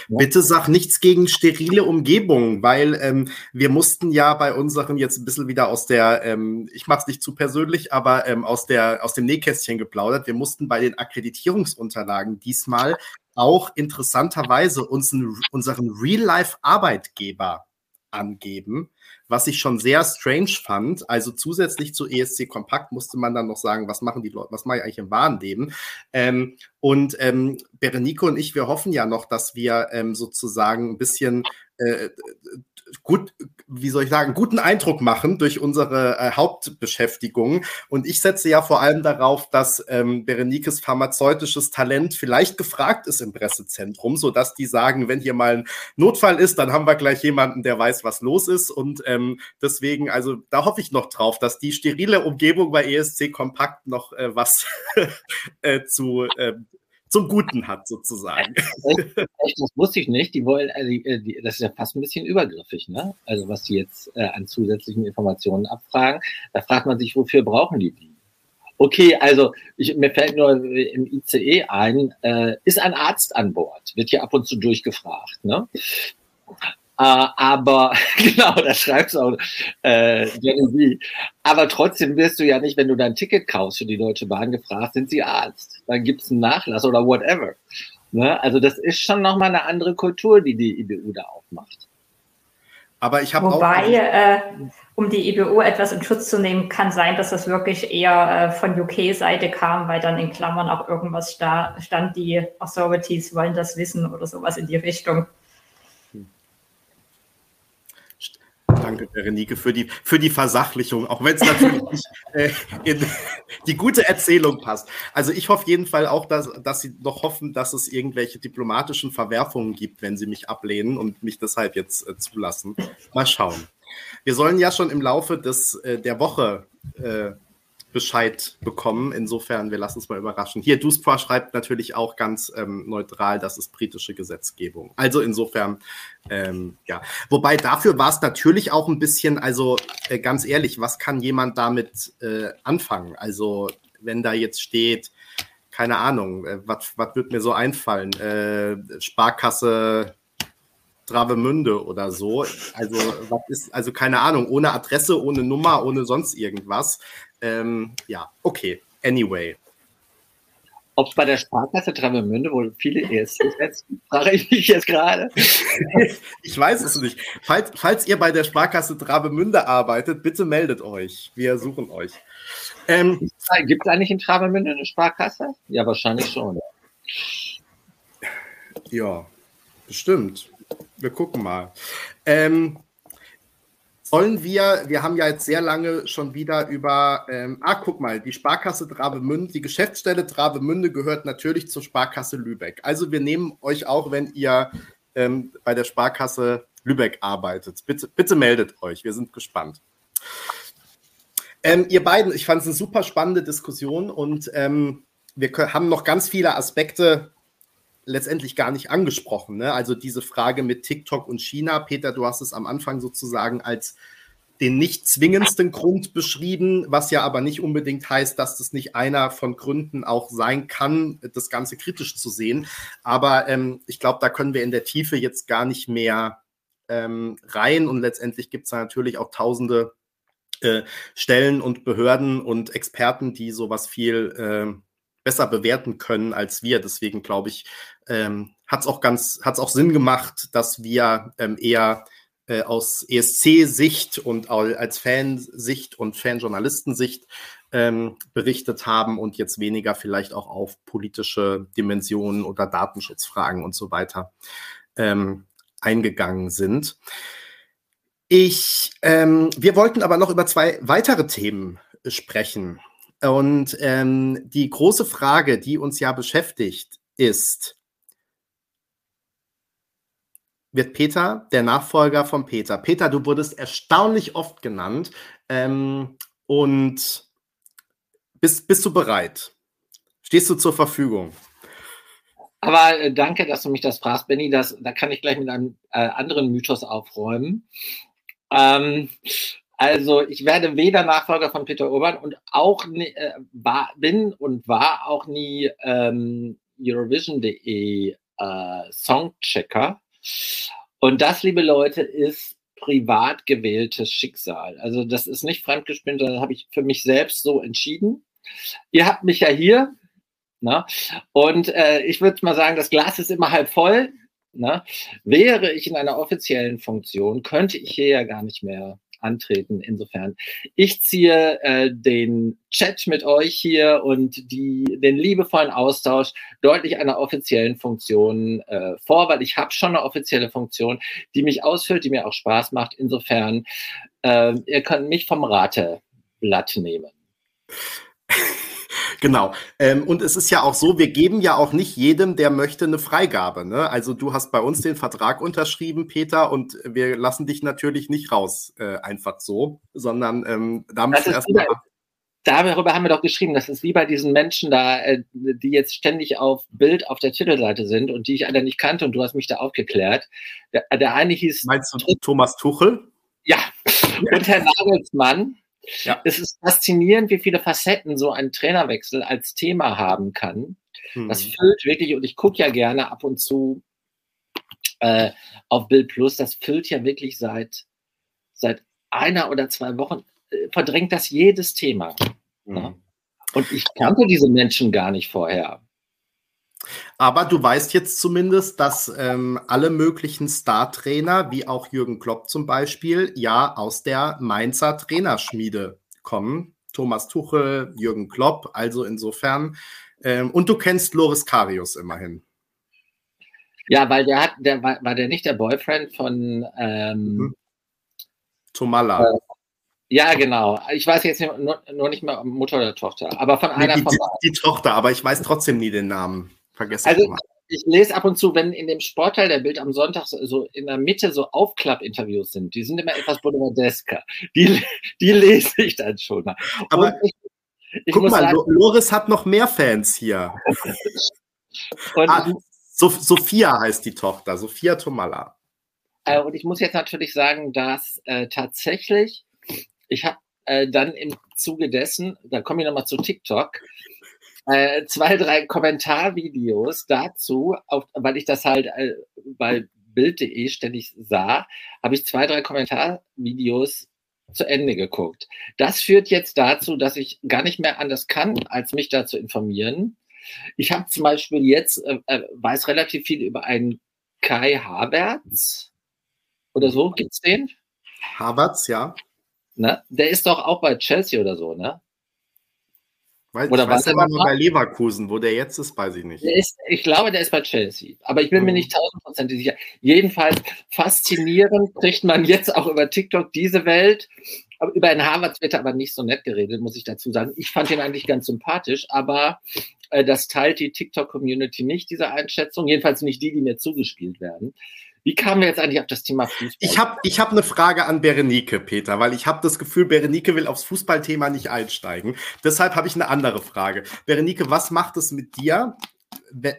Bitte sag nichts gegen sterile Umgebungen, weil ähm, wir mussten ja bei unseren jetzt ein bisschen wieder aus der, ähm, ich mache es nicht zu persönlich, aber ähm, aus, der, aus dem Nähkästchen geplaudert. Wir mussten bei den Akkreditierungsunterlagen diesmal auch interessanterweise unseren, unseren Real-Life-Arbeitgeber angeben, was ich schon sehr strange fand. Also zusätzlich zu ESC Kompakt musste man dann noch sagen, was machen die Leute, was mache ich eigentlich im wahren Leben? Ähm, und ähm, Berenico und ich, wir hoffen ja noch, dass wir ähm, sozusagen ein bisschen äh, gut, wie soll ich sagen, guten Eindruck machen durch unsere äh, Hauptbeschäftigung. Und ich setze ja vor allem darauf, dass ähm, Berenikes pharmazeutisches Talent vielleicht gefragt ist im Pressezentrum, sodass die sagen, wenn hier mal ein Notfall ist, dann haben wir gleich jemanden, der weiß, was los ist. Und ähm, deswegen, also da hoffe ich noch drauf, dass die sterile Umgebung bei ESC Kompakt noch äh, was äh, zu äh, zum Guten hat, sozusagen. Echt, echt, das wusste ich nicht. Die wollen, also die, die, das ist ja fast ein bisschen übergriffig, ne? Also was die jetzt äh, an zusätzlichen Informationen abfragen. Da fragt man sich, wofür brauchen die die? Okay, also ich, mir fällt nur im ICE ein, äh, ist ein Arzt an Bord, wird hier ab und zu durchgefragt. Ne? Äh, aber genau, da schreibst du auch äh, Jenny Aber trotzdem wirst du ja nicht, wenn du dein Ticket kaufst für die Deutsche Bahn, gefragt, sind sie Arzt? Dann gibt es einen Nachlass oder whatever. Ne? Also das ist schon nochmal eine andere Kultur, die die IBU da aufmacht. Aber ich habe Wobei, äh, um die IBU etwas in Schutz zu nehmen, kann sein, dass das wirklich eher äh, von UK-Seite kam, weil dann in Klammern auch irgendwas da stand, die Authorities wollen das wissen oder sowas in die Richtung. Danke, Berenike, für die, für die Versachlichung, auch wenn es natürlich nicht äh, in die gute Erzählung passt. Also ich hoffe jeden Fall auch, dass, dass Sie noch hoffen, dass es irgendwelche diplomatischen Verwerfungen gibt, wenn Sie mich ablehnen und mich deshalb jetzt äh, zulassen. Mal schauen. Wir sollen ja schon im Laufe des, äh, der Woche äh, Bescheid bekommen. Insofern, wir lassen uns mal überraschen. Hier, Duspra schreibt natürlich auch ganz ähm, neutral, das ist britische Gesetzgebung. Also insofern, ähm, ja. Wobei dafür war es natürlich auch ein bisschen, also äh, ganz ehrlich, was kann jemand damit äh, anfangen? Also, wenn da jetzt steht, keine Ahnung, äh, was wird mir so einfallen? Äh, Sparkasse Travemünde oder so. Also, was ist, also keine Ahnung, ohne Adresse, ohne Nummer, ohne sonst irgendwas. Ähm, ja, okay. Anyway. Ob es bei der Sparkasse Travemünde wohl viele ESCs setzen, frage ich mich jetzt gerade. ich weiß es nicht. Falls, falls ihr bei der Sparkasse Travemünde arbeitet, bitte meldet euch. Wir suchen euch. Ähm, Gibt es eigentlich in Travemünde eine Sparkasse? Ja, wahrscheinlich schon. Ja, bestimmt. Wir gucken mal. Ähm, Sollen wir, wir haben ja jetzt sehr lange schon wieder über, ähm, ah, guck mal, die Sparkasse Travemünde, die Geschäftsstelle Travemünde gehört natürlich zur Sparkasse Lübeck. Also wir nehmen euch auch, wenn ihr ähm, bei der Sparkasse Lübeck arbeitet. Bitte, bitte meldet euch, wir sind gespannt. Ähm, ihr beiden, ich fand es eine super spannende Diskussion und ähm, wir haben noch ganz viele Aspekte letztendlich gar nicht angesprochen. Ne? Also diese Frage mit TikTok und China. Peter, du hast es am Anfang sozusagen als den nicht zwingendsten Grund beschrieben, was ja aber nicht unbedingt heißt, dass das nicht einer von Gründen auch sein kann, das Ganze kritisch zu sehen. Aber ähm, ich glaube, da können wir in der Tiefe jetzt gar nicht mehr ähm, rein und letztendlich gibt es natürlich auch tausende äh, Stellen und Behörden und Experten, die sowas viel äh, besser bewerten können als wir. Deswegen glaube ich, ähm, hat es auch ganz, hat es auch Sinn gemacht, dass wir ähm, eher äh, aus ESC-Sicht und als Fansicht und Fanjournalistensicht ähm, berichtet haben und jetzt weniger vielleicht auch auf politische Dimensionen oder Datenschutzfragen und so weiter ähm, eingegangen sind. Ich, ähm, wir wollten aber noch über zwei weitere Themen sprechen. Und ähm, die große Frage, die uns ja beschäftigt, ist, wird Peter der Nachfolger von Peter? Peter, du wurdest erstaunlich oft genannt. Ähm, und Bist, bist du bereit? Stehst du zur Verfügung? Aber äh, danke, dass du mich das fragst, Benny. Das, da kann ich gleich mit einem äh, anderen Mythos aufräumen. Ähm, also ich werde weder Nachfolger von Peter Urban und auch äh, war, bin und war auch nie ähm, Eurovision.de äh, Songchecker. Und das, liebe Leute, ist privat gewähltes Schicksal. Also das ist nicht fremdgespinnt, das habe ich für mich selbst so entschieden. Ihr habt mich ja hier, Ne? Und äh, ich würde mal sagen, das Glas ist immer halb voll. Ne? Wäre ich in einer offiziellen Funktion, könnte ich hier ja gar nicht mehr antreten. Insofern, ich ziehe äh, den Chat mit euch hier und die, den liebevollen Austausch deutlich einer offiziellen Funktion äh, vor, weil ich habe schon eine offizielle Funktion, die mich ausfüllt, die mir auch Spaß macht. Insofern, äh, ihr könnt mich vom Rateblatt nehmen. Genau. Ähm, und es ist ja auch so, wir geben ja auch nicht jedem, der möchte, eine Freigabe. Ne? Also du hast bei uns den Vertrag unterschrieben, Peter, und wir lassen dich natürlich nicht raus, äh, einfach so, sondern ähm, da müssen wir erstmal. Darüber haben wir doch geschrieben, das ist wie bei diesen Menschen da, äh, die jetzt ständig auf Bild auf der Titelseite sind und die ich alle nicht kannte und du hast mich da aufgeklärt. Der, der eine hieß. Meinst du Thomas Tuchel? Ja. Und Herr Nagelsmann, ja. Es ist faszinierend, wie viele Facetten so ein Trainerwechsel als Thema haben kann. Hm. Das füllt wirklich, und ich gucke ja gerne ab und zu äh, auf Bild Plus, das füllt ja wirklich seit, seit einer oder zwei Wochen, äh, verdrängt das jedes Thema. Hm. Ne? Und ich kannte diese Menschen gar nicht vorher. Aber du weißt jetzt zumindest, dass ähm, alle möglichen Star-Trainer, wie auch Jürgen Klopp zum Beispiel, ja aus der Mainzer Trainerschmiede kommen. Thomas Tuchel, Jürgen Klopp, also insofern. Ähm, und du kennst Loris Karius immerhin. Ja, weil der hat, der war, war der nicht der Boyfriend von ähm, mhm. Tomala. Äh, ja, genau. Ich weiß jetzt nur, nur, nicht mehr Mutter oder Tochter, aber von einer die, von. Die, die Tochter, aber ich weiß trotzdem nie den Namen. Vergessen also, ich lese ab und zu, wenn in dem Sportteil der Bild am Sonntag so, so in der Mitte so Aufklapp-Interviews sind, die sind immer etwas boulevardesker. Die, die lese ich dann schon mal. Aber ich, ich guck mal, sagen, Loris hat noch mehr Fans hier. ah, so, Sophia heißt die Tochter, Sophia Tomala. Äh, und ich muss jetzt natürlich sagen, dass äh, tatsächlich, ich habe äh, dann im Zuge dessen, da komme ich nochmal zu TikTok, äh, zwei, drei Kommentarvideos dazu, auf, weil ich das halt äh, bei Bild.de ständig sah, habe ich zwei, drei Kommentarvideos zu Ende geguckt. Das führt jetzt dazu, dass ich gar nicht mehr anders kann, als mich da zu informieren. Ich habe zum Beispiel jetzt, äh, äh, weiß relativ viel über einen Kai Havertz oder so, gibt's den? Havertz, ja. Ne? Der ist doch auch bei Chelsea oder so, ne? Weiß, Oder ich weiß er mal bei Leverkusen, wo der jetzt ist, weiß ich nicht. Ist, ich glaube, der ist bei Chelsea, aber ich bin mhm. mir nicht tausendprozentig sicher. Jedenfalls faszinierend kriegt man jetzt auch über TikTok diese Welt. Aber über einen Harvard wird er aber nicht so nett geredet, muss ich dazu sagen. Ich fand ihn eigentlich ganz sympathisch, aber äh, das teilt die TikTok-Community nicht, diese Einschätzung. Jedenfalls nicht die, die mir zugespielt werden. Wie kamen wir jetzt eigentlich auf das Thema Fußball? Ich habe ich hab eine Frage an Berenike, Peter, weil ich habe das Gefühl, Berenike will aufs Fußballthema nicht einsteigen. Deshalb habe ich eine andere Frage. Berenike, was macht es mit dir,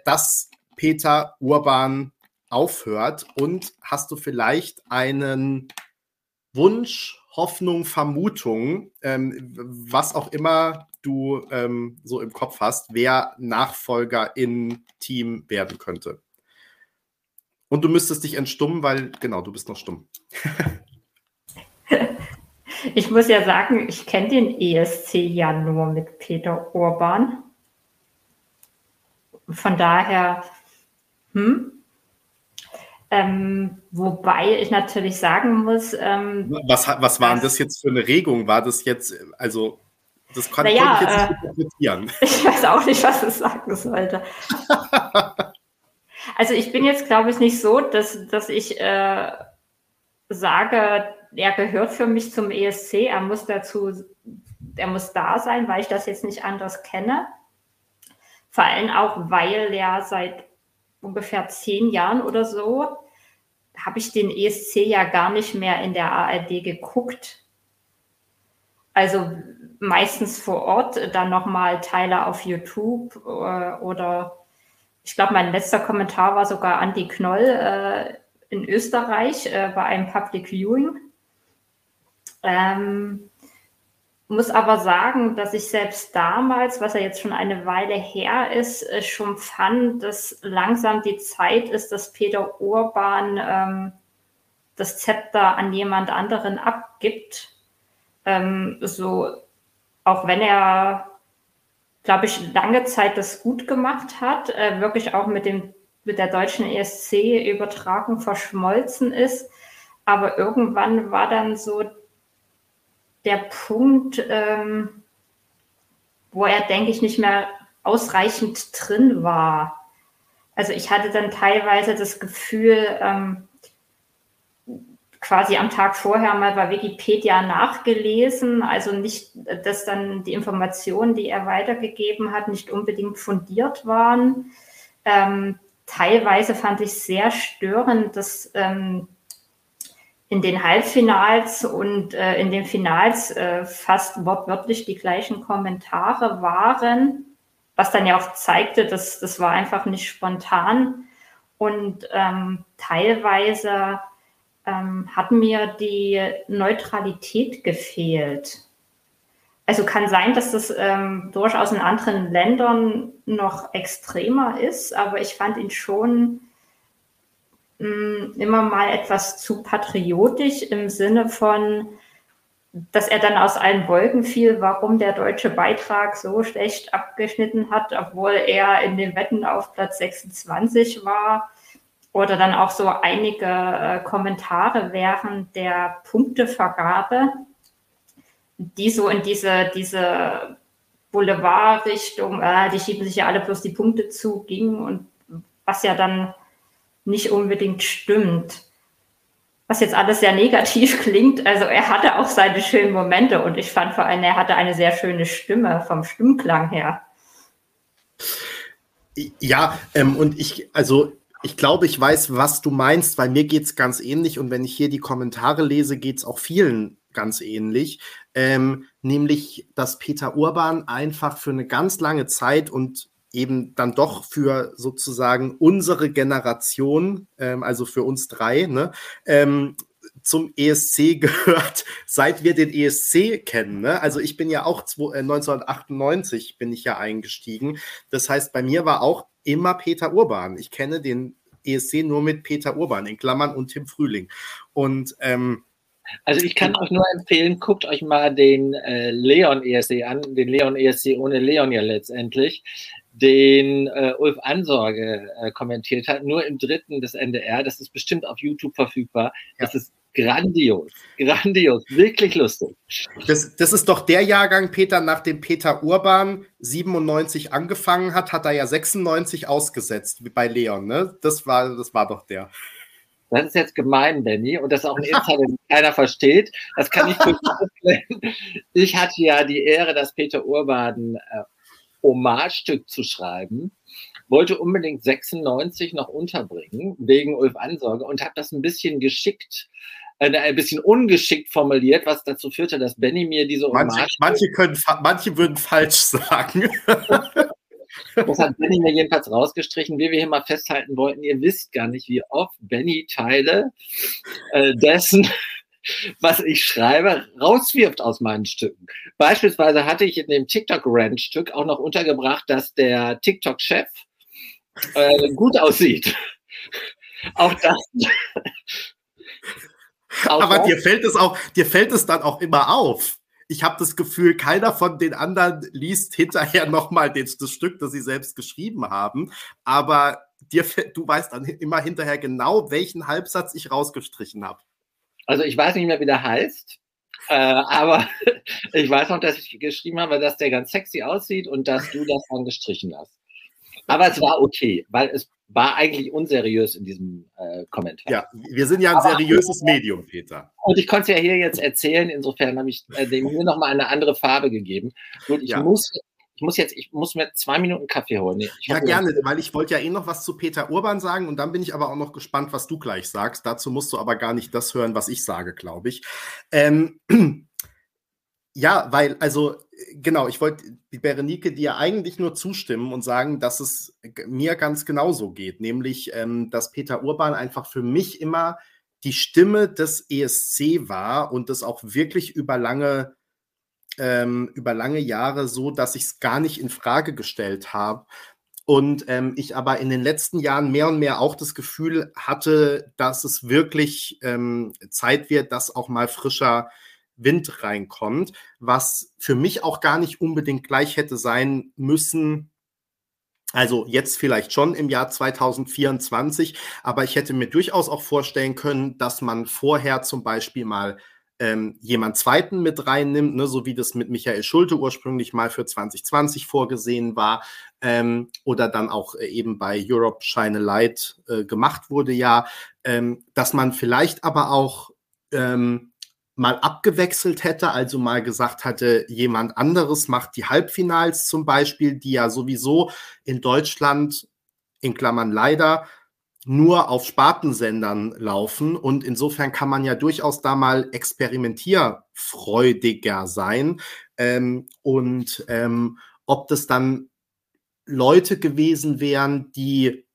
dass Peter Urban aufhört? Und hast du vielleicht einen Wunsch, Hoffnung, Vermutung, ähm, was auch immer du ähm, so im Kopf hast, wer Nachfolger im Team werden könnte? Und du müsstest dich entstummen, weil, genau, du bist noch stumm. ich muss ja sagen, ich kenne den ESC ja nur mit Peter Urban. Von daher, hm? Ähm, wobei ich natürlich sagen muss. Ähm, was, was war denn das jetzt für eine Regung? War das jetzt, also, das kann, naja, ich jetzt nicht äh, interpretieren. Ich weiß auch nicht, was es sagen sollte. Also ich bin jetzt, glaube ich, nicht so, dass, dass ich äh, sage, er gehört für mich zum ESC, er muss dazu, er muss da sein, weil ich das jetzt nicht anders kenne. Vor allem auch, weil er seit ungefähr zehn Jahren oder so habe ich den ESC ja gar nicht mehr in der ARD geguckt. Also meistens vor Ort, dann nochmal Teile auf YouTube äh, oder ich glaube, mein letzter Kommentar war sogar Andy Knoll äh, in Österreich äh, bei einem Public Viewing. Ähm, muss aber sagen, dass ich selbst damals, was ja jetzt schon eine Weile her ist, äh, schon fand, dass langsam die Zeit ist, dass Peter Urban ähm, das Zepter an jemand anderen abgibt. Ähm, so, auch wenn er, glaube ich, lange Zeit das gut gemacht hat, äh, wirklich auch mit dem mit der deutschen ESC-Übertragung verschmolzen ist. Aber irgendwann war dann so der Punkt, ähm, wo er, denke ich, nicht mehr ausreichend drin war. Also ich hatte dann teilweise das Gefühl, ähm, quasi am Tag vorher mal bei Wikipedia nachgelesen, also nicht, dass dann die Informationen, die er weitergegeben hat, nicht unbedingt fundiert waren. Ähm, teilweise fand ich sehr störend, dass ähm, in den Halbfinals und äh, in den Finals äh, fast wortwörtlich die gleichen Kommentare waren, was dann ja auch zeigte, dass das war einfach nicht spontan. Und ähm, teilweise ähm, hat mir die Neutralität gefehlt. Also kann sein, dass das ähm, durchaus in anderen Ländern noch extremer ist, aber ich fand ihn schon immer mal etwas zu patriotisch im Sinne von, dass er dann aus allen Wolken fiel, warum der deutsche Beitrag so schlecht abgeschnitten hat, obwohl er in den Wetten auf Platz 26 war. Oder dann auch so einige äh, Kommentare während der Punktevergabe, die so in diese, diese Boulevardrichtung, äh, die schieben sich ja alle bloß die Punkte zu, gingen und was ja dann nicht unbedingt stimmt. Was jetzt alles sehr negativ klingt. Also er hatte auch seine schönen Momente und ich fand vor allem, er hatte eine sehr schöne Stimme vom Stimmklang her. Ja, ähm, und ich, also ich glaube, ich weiß, was du meinst, weil mir geht es ganz ähnlich und wenn ich hier die Kommentare lese, geht es auch vielen ganz ähnlich. Ähm, nämlich, dass Peter Urban einfach für eine ganz lange Zeit und eben dann doch für sozusagen unsere Generation, ähm, also für uns drei, ne, ähm, zum ESC gehört, seit wir den ESC kennen. Ne? Also ich bin ja auch 1998 äh, bin ich ja eingestiegen. Das heißt, bei mir war auch immer Peter Urban. Ich kenne den ESC nur mit Peter Urban in Klammern und Tim Frühling. Und ähm, also ich kann euch nur empfehlen, guckt euch mal den äh, Leon ESC an, den Leon ESC ohne Leon ja letztendlich den äh, Ulf Ansorge äh, kommentiert hat, nur im dritten des NDR. Das ist bestimmt auf YouTube verfügbar. Ja. Das ist grandios, grandios, wirklich lustig. Das, das ist doch der Jahrgang, Peter, nach dem Peter Urban 97 angefangen hat, hat er ja 96 ausgesetzt, wie bei Leon, ne? Das war, das war doch der. Das ist jetzt gemein, Benny, und das ist auch ein Insider, den keiner versteht. Das kann ich kurz. Ich hatte ja die Ehre, dass Peter Urban äh, Hommagestück zu schreiben, wollte unbedingt 96 noch unterbringen, wegen Ulf Ansorge, und habe das ein bisschen geschickt, ein bisschen ungeschickt formuliert, was dazu führte, dass Benny mir diese Hommage... Manche, manche, können, manche würden falsch sagen. Das hat Benny mir jedenfalls rausgestrichen, wie wir hier mal festhalten wollten. Ihr wisst gar nicht, wie oft Benny Teile äh, dessen was ich schreibe, rauswirft aus meinen Stücken. Beispielsweise hatte ich in dem TikTok-Rant-Stück auch noch untergebracht, dass der TikTok-Chef äh, gut aussieht. auch das. Auch Aber dir fällt es auch, dir fällt es dann auch immer auf. Ich habe das Gefühl, keiner von den anderen liest hinterher nochmal das Stück, das sie selbst geschrieben haben. Aber dir, du weißt dann immer hinterher genau, welchen Halbsatz ich rausgestrichen habe. Also ich weiß nicht mehr, wie der heißt. Äh, aber ich weiß noch, dass ich geschrieben habe, dass der ganz sexy aussieht und dass du das dann gestrichen hast. Aber es war okay, weil es war eigentlich unseriös in diesem äh, Kommentar. Ja, wir sind ja ein aber, seriöses Medium, Peter. Und ich konnte es ja hier jetzt erzählen, insofern habe ich äh, dem hier nochmal eine andere Farbe gegeben. Gut, ich ja. muss ich muss jetzt, ich muss mir zwei Minuten Kaffee holen. Ich ja, gerne, weil ich wollte ja eh noch was zu Peter Urban sagen und dann bin ich aber auch noch gespannt, was du gleich sagst. Dazu musst du aber gar nicht das hören, was ich sage, glaube ich. Ähm, Ja, weil, also, genau, ich wollte Berenike dir eigentlich nur zustimmen und sagen, dass es mir ganz genauso geht. Nämlich, ähm, dass Peter Urban einfach für mich immer die Stimme des ESC war und das auch wirklich über lange, ähm, über lange Jahre so, dass ich es gar nicht in Frage gestellt habe. Und ähm, ich aber in den letzten Jahren mehr und mehr auch das Gefühl hatte, dass es wirklich ähm, Zeit wird, dass auch mal frischer Wind reinkommt, was für mich auch gar nicht unbedingt gleich hätte sein müssen. Also jetzt vielleicht schon im Jahr 2024, aber ich hätte mir durchaus auch vorstellen können, dass man vorher zum Beispiel mal ähm, jemand Zweiten mit reinnimmt, ne, so wie das mit Michael Schulte ursprünglich mal für 2020 vorgesehen war ähm, oder dann auch äh, eben bei Europe Shine Light äh, gemacht wurde, ja, ähm, dass man vielleicht aber auch ähm, mal abgewechselt hätte, also mal gesagt hatte, jemand anderes macht die Halbfinals zum Beispiel, die ja sowieso in Deutschland, in Klammern leider, nur auf Spartensendern laufen. Und insofern kann man ja durchaus da mal experimentierfreudiger sein. Ähm, und ähm, ob das dann Leute gewesen wären, die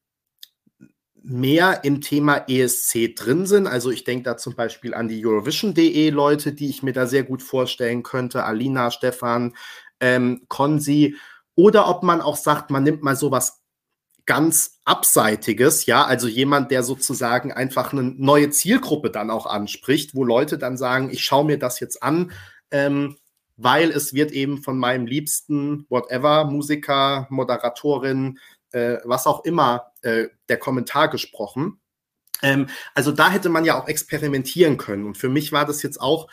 mehr im Thema ESC drin sind. Also ich denke da zum Beispiel an die Eurovision.de Leute, die ich mir da sehr gut vorstellen könnte. Alina, Stefan, ähm, Konzi. Oder ob man auch sagt, man nimmt mal sowas ganz Abseitiges, ja, also jemand, der sozusagen einfach eine neue Zielgruppe dann auch anspricht, wo Leute dann sagen, ich schaue mir das jetzt an, ähm, weil es wird eben von meinem liebsten, whatever, Musiker, Moderatorin, äh, was auch immer, äh, der Kommentar gesprochen. Ähm, also da hätte man ja auch experimentieren können. Und für mich war das jetzt auch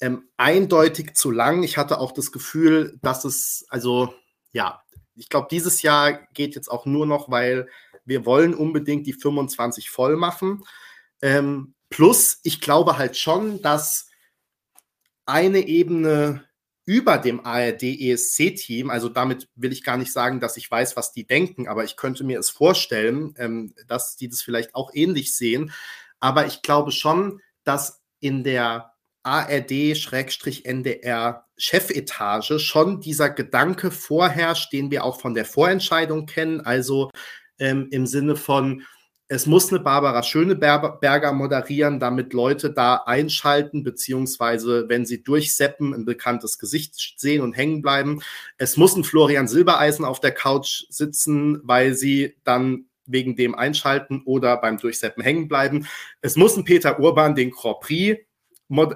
ähm, eindeutig zu lang. Ich hatte auch das Gefühl, dass es, also ja, ich glaube, dieses Jahr geht jetzt auch nur noch, weil wir wollen unbedingt die 25 voll machen. Ähm, plus, ich glaube halt schon, dass eine Ebene über dem ARD-ESC-Team, also damit will ich gar nicht sagen, dass ich weiß, was die denken, aber ich könnte mir es vorstellen, ähm, dass die das vielleicht auch ähnlich sehen. Aber ich glaube schon, dass in der ARD-NDR-Chefetage schon dieser Gedanke vorherrscht, den wir auch von der Vorentscheidung kennen, also ähm, im Sinne von, es muss eine Barbara Schöneberger moderieren, damit Leute da einschalten, beziehungsweise wenn sie durchseppen, ein bekanntes Gesicht sehen und hängen bleiben. Es muss ein Florian Silbereisen auf der Couch sitzen, weil sie dann wegen dem einschalten oder beim Durchseppen hängen bleiben. Es muss ein Peter Urban den Grand Prix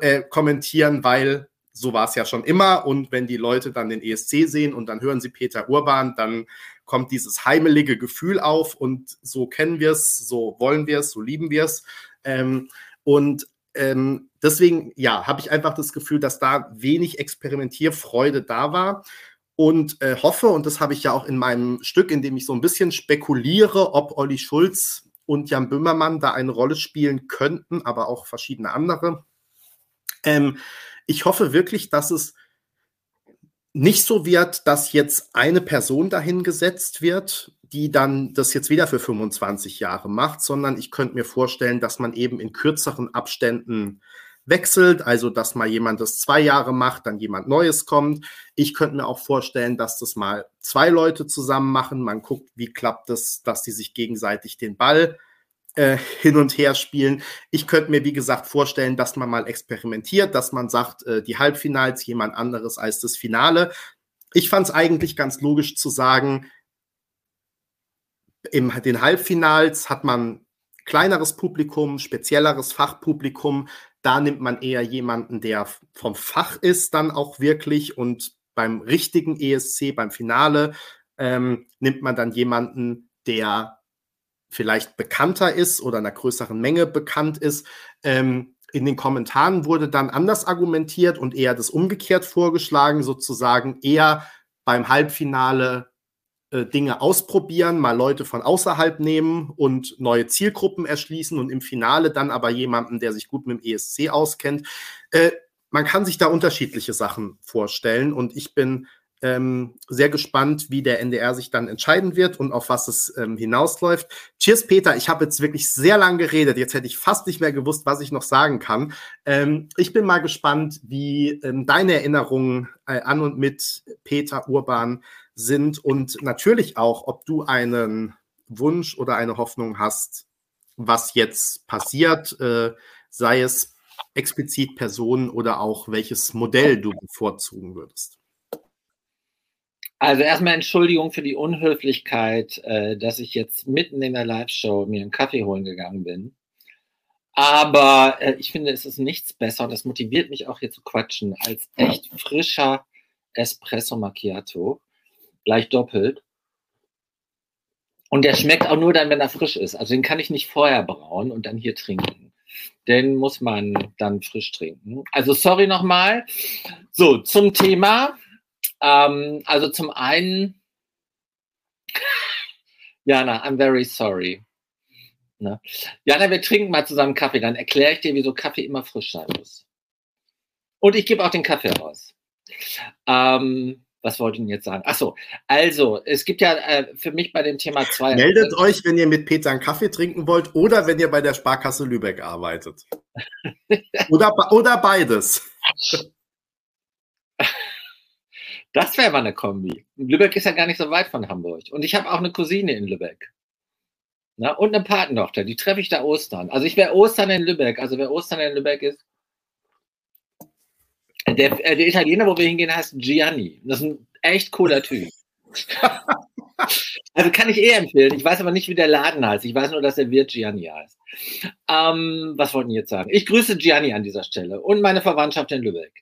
äh, kommentieren, weil so war es ja schon immer. Und wenn die Leute dann den ESC sehen und dann hören sie Peter Urban, dann kommt dieses heimelige Gefühl auf und so kennen wir es, so wollen wir es, so lieben wir es. Ähm, und ähm, deswegen, ja, habe ich einfach das Gefühl, dass da wenig Experimentierfreude da war und äh, hoffe, und das habe ich ja auch in meinem Stück, in dem ich so ein bisschen spekuliere, ob Olli Schulz und Jan Böhmermann da eine Rolle spielen könnten, aber auch verschiedene andere. Ähm, ich hoffe wirklich, dass es nicht so wird, dass jetzt eine Person dahin gesetzt wird, die dann das jetzt wieder für 25 Jahre macht, sondern ich könnte mir vorstellen, dass man eben in kürzeren Abständen wechselt, also dass mal jemand das zwei Jahre macht, dann jemand Neues kommt. Ich könnte mir auch vorstellen, dass das mal zwei Leute zusammen machen. Man guckt, wie klappt das, dass die sich gegenseitig den Ball äh, hin und her spielen. Ich könnte mir, wie gesagt, vorstellen, dass man mal experimentiert, dass man sagt, äh, die Halbfinals jemand anderes als das Finale. Ich fand es eigentlich ganz logisch zu sagen, in den Halbfinals hat man kleineres Publikum, spezielleres Fachpublikum. Da nimmt man eher jemanden, der vom Fach ist, dann auch wirklich. Und beim richtigen ESC, beim Finale, ähm, nimmt man dann jemanden, der vielleicht bekannter ist oder einer größeren Menge bekannt ist. Ähm, in den Kommentaren wurde dann anders argumentiert und eher das umgekehrt vorgeschlagen, sozusagen eher beim Halbfinale äh, Dinge ausprobieren, mal Leute von außerhalb nehmen und neue Zielgruppen erschließen und im Finale dann aber jemanden, der sich gut mit dem ESC auskennt. Äh, man kann sich da unterschiedliche Sachen vorstellen und ich bin ähm, sehr gespannt, wie der NDR sich dann entscheiden wird und auf was es ähm, hinausläuft. Cheers, Peter. Ich habe jetzt wirklich sehr lange geredet. Jetzt hätte ich fast nicht mehr gewusst, was ich noch sagen kann. Ähm, ich bin mal gespannt, wie ähm, deine Erinnerungen äh, an und mit Peter Urban sind und natürlich auch, ob du einen Wunsch oder eine Hoffnung hast, was jetzt passiert, äh, sei es explizit Personen oder auch welches Modell du bevorzugen würdest. Also erstmal Entschuldigung für die Unhöflichkeit, äh, dass ich jetzt mitten in der Live-Show mir einen Kaffee holen gegangen bin. Aber äh, ich finde, es ist nichts besser und das motiviert mich auch hier zu quatschen, als echt frischer Espresso Macchiato. Gleich doppelt. Und der schmeckt auch nur dann, wenn er frisch ist. Also den kann ich nicht vorher brauen und dann hier trinken. Den muss man dann frisch trinken. Also sorry nochmal. So, zum Thema. Ähm, also zum einen, Jana, I'm very sorry. Ne? Jana, wir trinken mal zusammen Kaffee, dann erkläre ich dir, wieso Kaffee immer frisch sein muss. Und ich gebe auch den Kaffee raus. Ähm, was wollte ich denn jetzt sagen? Achso, also, es gibt ja äh, für mich bei dem Thema zwei. Meldet euch, wenn ihr mit Peter einen Kaffee trinken wollt oder wenn ihr bei der Sparkasse Lübeck arbeitet. oder, oder beides. Das wäre mal eine Kombi. Lübeck ist ja gar nicht so weit von Hamburg. Und ich habe auch eine Cousine in Lübeck. Na, und eine Patentochter, die treffe ich da Ostern. Also ich wäre Ostern in Lübeck. Also wer Ostern in Lübeck ist. Der, äh, der Italiener, wo wir hingehen, heißt Gianni. Das ist ein echt cooler Typ. also kann ich eh empfehlen. Ich weiß aber nicht, wie der Laden heißt. Ich weiß nur, dass der Wirt Gianni heißt. Ähm, was wollten jetzt sagen? Ich grüße Gianni an dieser Stelle und meine Verwandtschaft in Lübeck.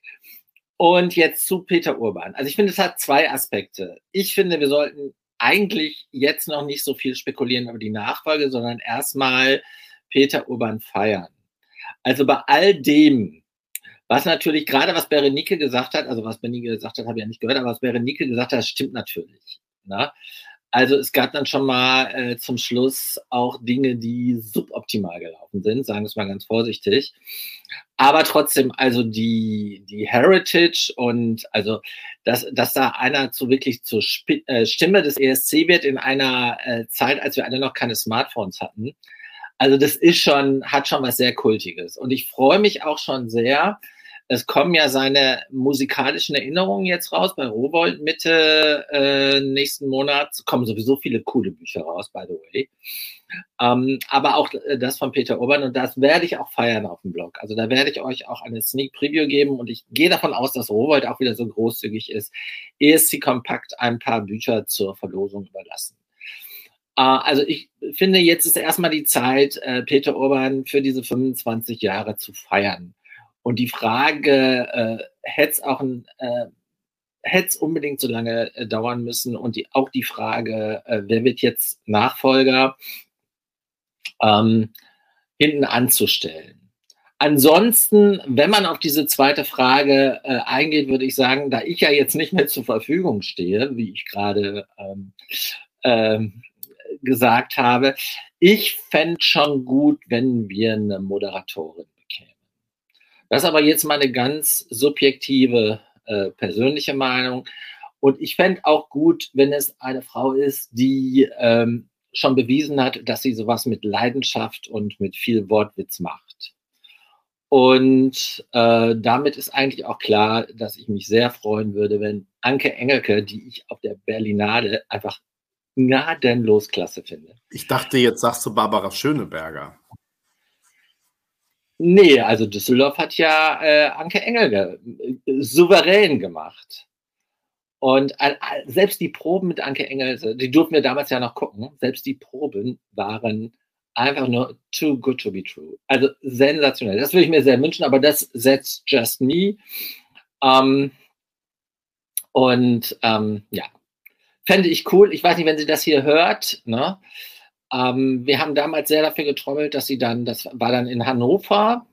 Und jetzt zu Peter Urban. Also ich finde, es hat zwei Aspekte. Ich finde, wir sollten eigentlich jetzt noch nicht so viel spekulieren über die Nachfolge, sondern erstmal Peter Urban feiern. Also bei all dem, was natürlich gerade was Berenike gesagt hat, also was Berenike gesagt hat, habe ich ja nicht gehört, aber was Berenike gesagt hat, stimmt natürlich. Ne? Also es gab dann schon mal äh, zum Schluss auch Dinge, die suboptimal gelaufen sind, sagen wir es mal ganz vorsichtig. Aber trotzdem, also die, die Heritage und also, dass, dass da einer zu wirklich zur Sp äh, Stimme des ESC wird in einer äh, Zeit, als wir alle noch keine Smartphones hatten. Also das ist schon, hat schon was sehr Kultiges. Und ich freue mich auch schon sehr, es kommen ja seine musikalischen Erinnerungen jetzt raus bei Rowold Mitte äh, nächsten Monat. kommen sowieso viele coole Bücher raus, by the way. Ähm, aber auch äh, das von Peter Urban und das werde ich auch feiern auf dem Blog. Also da werde ich euch auch eine Sneak Preview geben und ich gehe davon aus, dass Rowold auch wieder so großzügig ist, ESC Kompakt ein paar Bücher zur Verlosung überlassen. Äh, also ich finde, jetzt ist erstmal die Zeit, äh, Peter Urban für diese 25 Jahre zu feiern. Und die Frage, äh, hätte es auch ein, äh, hätte es unbedingt so lange äh, dauern müssen und die, auch die Frage, äh, wer wird jetzt Nachfolger, ähm, hinten anzustellen. Ansonsten, wenn man auf diese zweite Frage äh, eingeht, würde ich sagen, da ich ja jetzt nicht mehr zur Verfügung stehe, wie ich gerade ähm, ähm, gesagt habe, ich fände schon gut, wenn wir eine Moderatorin das ist aber jetzt meine ganz subjektive äh, persönliche Meinung. Und ich fände auch gut, wenn es eine Frau ist, die ähm, schon bewiesen hat, dass sie sowas mit Leidenschaft und mit viel Wortwitz macht. Und äh, damit ist eigentlich auch klar, dass ich mich sehr freuen würde, wenn Anke Engelke, die ich auf der Berlinade einfach gnadenlos klasse finde. Ich dachte, jetzt sagst du Barbara Schöneberger. Nee, also Düsseldorf hat ja äh, Anke Engel ge äh, souverän gemacht. Und äh, selbst die Proben mit Anke Engel, die durften wir damals ja noch gucken, selbst die Proben waren einfach nur too good to be true. Also sensationell. Das würde ich mir sehr wünschen, aber das setzt just me. Ähm, und ähm, ja, fände ich cool. Ich weiß nicht, wenn sie das hier hört, ne? Ähm, wir haben damals sehr dafür getrommelt, dass sie dann, das war dann in Hannover,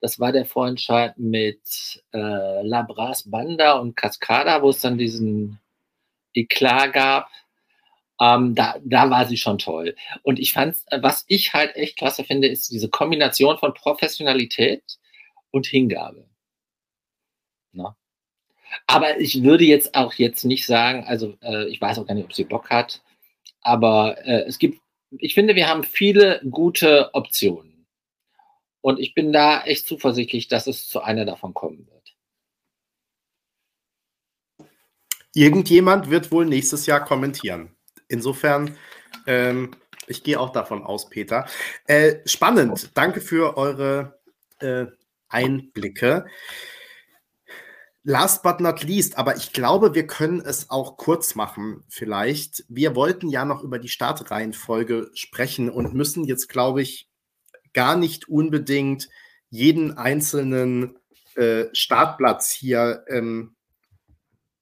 das war der Vorentscheid mit äh, Labras Banda und Cascada, wo es dann diesen Eklat gab. Ähm, da, da war sie schon toll. Und ich fand, was ich halt echt klasse finde, ist diese Kombination von Professionalität und Hingabe. Na? Aber ich würde jetzt auch jetzt nicht sagen, also äh, ich weiß auch gar nicht, ob sie Bock hat, aber äh, es gibt, ich finde, wir haben viele gute Optionen. Und ich bin da echt zuversichtlich, dass es zu einer davon kommen wird. Irgendjemand wird wohl nächstes Jahr kommentieren. Insofern, ähm, ich gehe auch davon aus, Peter. Äh, spannend. Danke für eure äh, Einblicke. Last but not least, aber ich glaube, wir können es auch kurz machen, vielleicht. Wir wollten ja noch über die Startreihenfolge sprechen und müssen jetzt, glaube ich, gar nicht unbedingt jeden einzelnen äh, Startplatz hier ähm,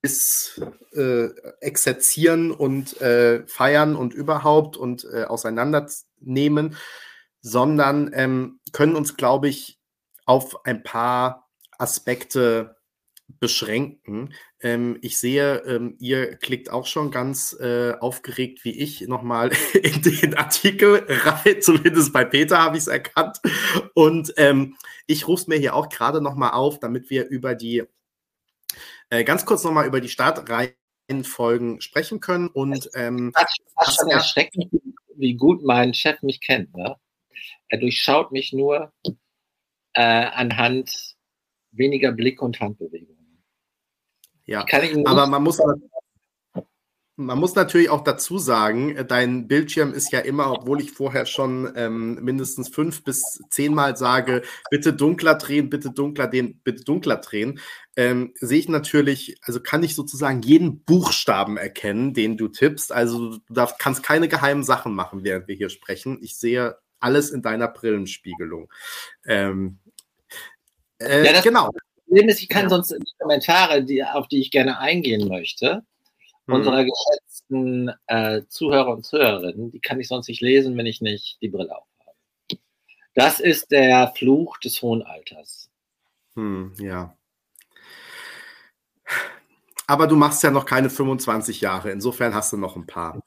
bis äh, exerzieren und äh, feiern und überhaupt und äh, auseinandernehmen, sondern ähm, können uns, glaube ich, auf ein paar Aspekte beschränken. Ähm, ich sehe, ähm, ihr klickt auch schon ganz äh, aufgeregt wie ich nochmal in den Artikel rein. Zumindest bei Peter habe ich es erkannt. Und ähm, ich rufe es mir hier auch gerade nochmal auf, damit wir über die, äh, ganz kurz nochmal über die Startreihenfolgen sprechen können. Und ähm, das ist schon erschreckend, wie gut mein Chef mich kennt. Ne? Er durchschaut mich nur äh, anhand weniger Blick und Handbewegung. Ja, aber man muss, man muss natürlich auch dazu sagen, dein Bildschirm ist ja immer, obwohl ich vorher schon ähm, mindestens fünf bis zehnmal sage, bitte dunkler drehen, bitte dunkler drehen, bitte dunkler drehen, ähm, sehe ich natürlich, also kann ich sozusagen jeden Buchstaben erkennen, den du tippst. Also du darfst, kannst keine geheimen Sachen machen, während wir hier sprechen. Ich sehe alles in deiner Brillenspiegelung. Ähm, äh, ja, genau. Problem ist, ich kann sonst die Kommentare, die, auf die ich gerne eingehen möchte, mhm. unserer geschätzten äh, Zuhörer und Zuhörerinnen, die kann ich sonst nicht lesen, wenn ich nicht die Brille aufhabe. Das ist der Fluch des hohen Alters. Hm, ja. Aber du machst ja noch keine 25 Jahre, insofern hast du noch ein paar.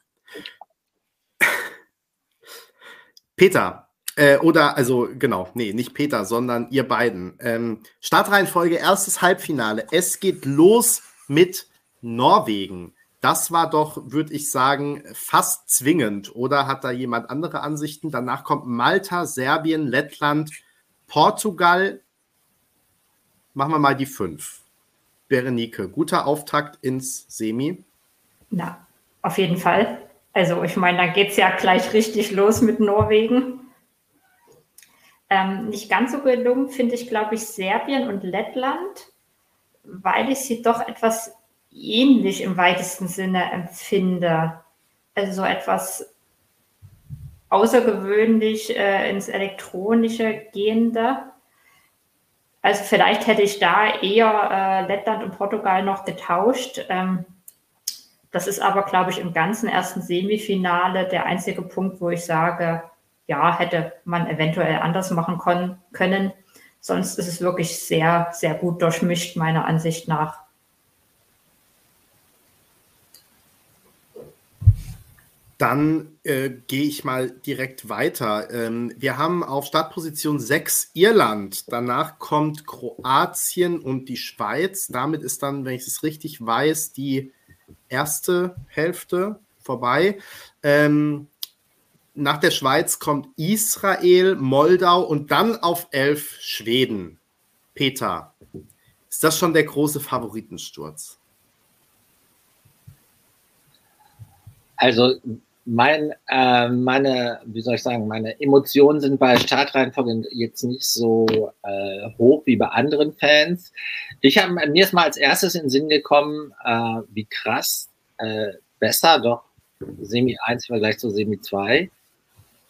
Peter, äh, oder, also genau, nee, nicht Peter, sondern ihr beiden. Ähm, Startreihenfolge, erstes Halbfinale. Es geht los mit Norwegen. Das war doch, würde ich sagen, fast zwingend. Oder hat da jemand andere Ansichten? Danach kommt Malta, Serbien, Lettland, Portugal. Machen wir mal die fünf. Berenike, guter Auftakt ins Semi. Na, auf jeden Fall. Also ich meine, da geht es ja gleich richtig los mit Norwegen. Ähm, nicht ganz so gelungen finde ich, glaube ich, Serbien und Lettland, weil ich sie doch etwas ähnlich im weitesten Sinne empfinde. Also so etwas außergewöhnlich äh, ins Elektronische gehende. Also vielleicht hätte ich da eher äh, Lettland und Portugal noch getauscht. Ähm, das ist aber, glaube ich, im ganzen ersten Semifinale der einzige Punkt, wo ich sage, ja, hätte man eventuell anders machen können. Sonst ist es wirklich sehr, sehr gut durchmischt, meiner Ansicht nach. Dann äh, gehe ich mal direkt weiter. Ähm, wir haben auf Startposition 6 Irland. Danach kommt Kroatien und die Schweiz. Damit ist dann, wenn ich es richtig weiß, die erste Hälfte vorbei. Ähm, nach der Schweiz kommt Israel, Moldau und dann auf elf Schweden. Peter, ist das schon der große Favoritensturz? Also mein, äh, meine, wie soll ich sagen, meine Emotionen sind bei Startreihenfolge jetzt nicht so äh, hoch wie bei anderen Fans. Ich habe mir ist mal als erstes in den Sinn gekommen, äh, wie krass äh, besser doch Semi 1 im Vergleich zu Semi 2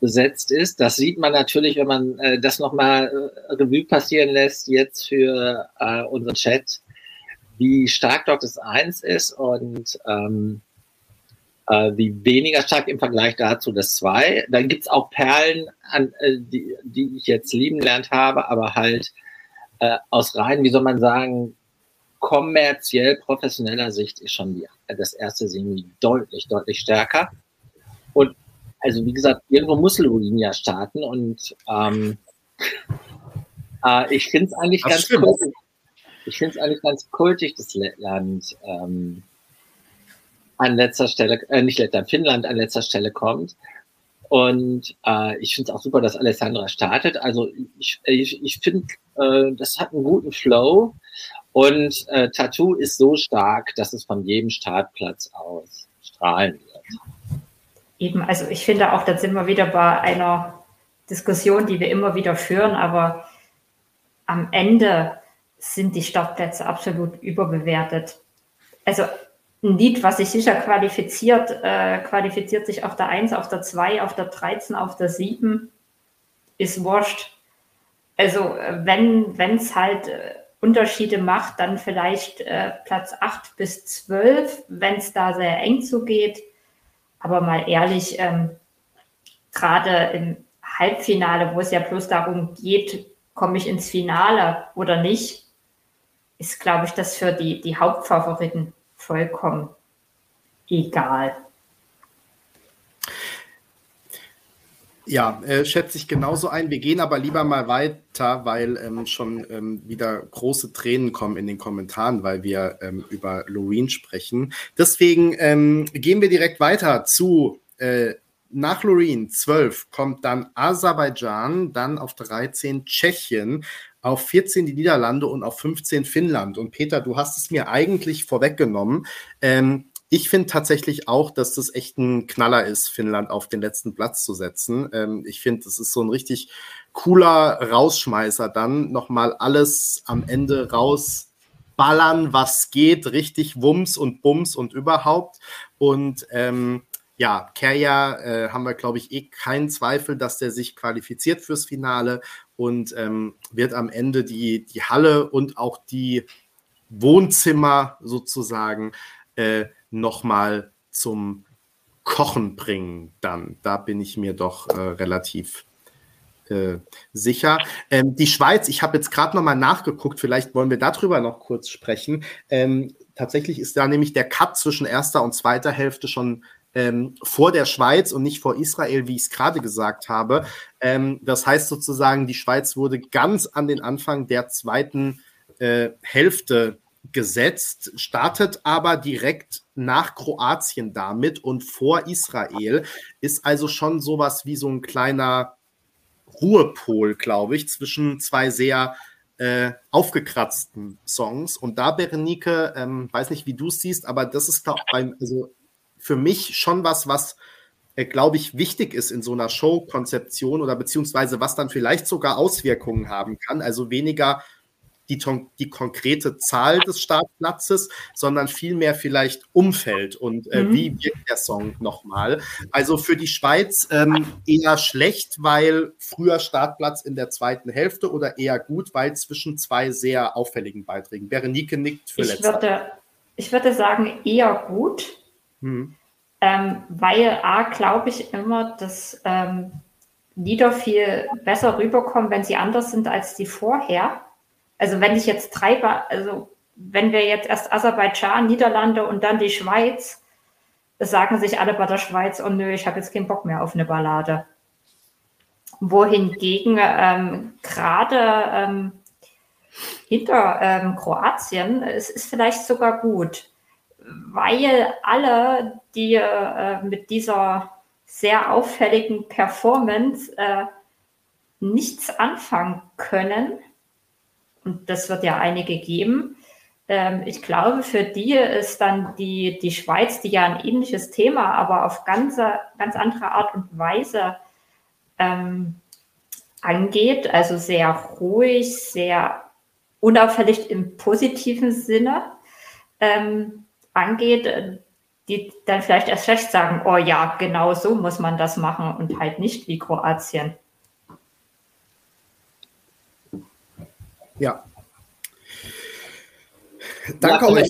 besetzt ist. Das sieht man natürlich, wenn man äh, das nochmal äh, Revue passieren lässt, jetzt für äh, unseren Chat, wie stark dort das 1 ist und ähm, äh, wie weniger stark im Vergleich dazu das 2. Dann gibt's auch Perlen, an, äh, die, die ich jetzt lieben lernt habe, aber halt äh, aus rein, wie soll man sagen, kommerziell professioneller Sicht ist schon die, das erste Semi deutlich, deutlich stärker. Und also wie gesagt, irgendwo muss Lurin ja starten und ähm, äh, ich finde es eigentlich das ganz stimmt. cool. Ich finde es eigentlich ganz kultig, dass Lettland ähm, an letzter Stelle, äh, nicht Lettland, Finnland an letzter Stelle kommt. Und äh, ich finde es auch super, dass Alessandra startet. Also ich, ich, ich finde, äh, das hat einen guten Flow. Und äh, Tattoo ist so stark, dass es von jedem Startplatz aus strahlen wird. Eben, also ich finde auch, da sind wir wieder bei einer Diskussion, die wir immer wieder führen, aber am Ende sind die Startplätze absolut überbewertet. Also ein Lied, was sich sicher qualifiziert, äh, qualifiziert sich auf der 1, auf der 2, auf der 13, auf der 7, ist wurscht. Also äh, wenn es halt äh, Unterschiede macht, dann vielleicht äh, Platz 8 bis 12, wenn es da sehr eng zugeht. Aber mal ehrlich, ähm, gerade im Halbfinale, wo es ja bloß darum geht, komme ich ins Finale oder nicht, ist, glaube ich, das für die, die Hauptfavoriten vollkommen egal. Ja, äh, schätze ich genauso ein. Wir gehen aber lieber mal weiter, weil ähm, schon ähm, wieder große Tränen kommen in den Kommentaren, weil wir ähm, über Loreen sprechen. Deswegen ähm, gehen wir direkt weiter zu äh, nach Loreen 12 kommt dann Aserbaidschan, dann auf 13 Tschechien, auf 14 die Niederlande und auf 15 Finnland. Und Peter, du hast es mir eigentlich vorweggenommen. Ähm, ich finde tatsächlich auch, dass das echt ein Knaller ist, Finnland auf den letzten Platz zu setzen. Ähm, ich finde, das ist so ein richtig cooler Rausschmeißer dann nochmal alles am Ende rausballern, was geht, richtig Wumms und Bums und überhaupt. Und ähm, ja, Kerja äh, haben wir, glaube ich, eh keinen Zweifel, dass der sich qualifiziert fürs Finale und ähm, wird am Ende die, die Halle und auch die Wohnzimmer sozusagen äh, nochmal zum Kochen bringen dann. Da bin ich mir doch äh, relativ äh, sicher. Ähm, die Schweiz, ich habe jetzt gerade nochmal nachgeguckt, vielleicht wollen wir darüber noch kurz sprechen. Ähm, tatsächlich ist da nämlich der Cut zwischen erster und zweiter Hälfte schon ähm, vor der Schweiz und nicht vor Israel, wie ich es gerade gesagt habe. Ähm, das heißt sozusagen, die Schweiz wurde ganz an den Anfang der zweiten äh, Hälfte gesetzt, startet aber direkt nach Kroatien damit und vor Israel, ist also schon sowas wie so ein kleiner Ruhepol, glaube ich, zwischen zwei sehr äh, aufgekratzten Songs. Und da, Berenike, ähm, weiß nicht, wie du es siehst, aber das ist, glaube ich, also für mich schon was, was, äh, glaube ich, wichtig ist in so einer Show-Konzeption oder beziehungsweise was dann vielleicht sogar Auswirkungen haben kann. Also weniger die, die konkrete Zahl des Startplatzes, sondern vielmehr vielleicht Umfeld und äh, mhm. wie wirkt der Song nochmal. Also für die Schweiz ähm, eher schlecht, weil früher Startplatz in der zweiten Hälfte oder eher gut, weil zwischen zwei sehr auffälligen Beiträgen. Berenike nickt für ich würde, ich würde sagen eher gut, Mhm. Ähm, weil A, glaube ich immer, dass ähm, Lieder viel besser rüberkommen, wenn sie anders sind als die vorher. Also wenn ich jetzt drei, also wenn wir jetzt erst Aserbaidschan, Niederlande und dann die Schweiz, sagen sich alle bei der Schweiz, oh nö, ich habe jetzt keinen Bock mehr auf eine Ballade. Wohingegen ähm, gerade ähm, hinter ähm, Kroatien, es ist vielleicht sogar gut weil alle, die äh, mit dieser sehr auffälligen Performance äh, nichts anfangen können, und das wird ja einige geben, ähm, ich glaube, für die ist dann die, die Schweiz, die ja ein ähnliches Thema, aber auf ganz, ganz andere Art und Weise ähm, angeht, also sehr ruhig, sehr unauffällig im positiven Sinne. Ähm, angeht, die dann vielleicht erst recht sagen, oh ja, genau so muss man das machen und halt nicht wie Kroatien. Ja. Danke ja, euch.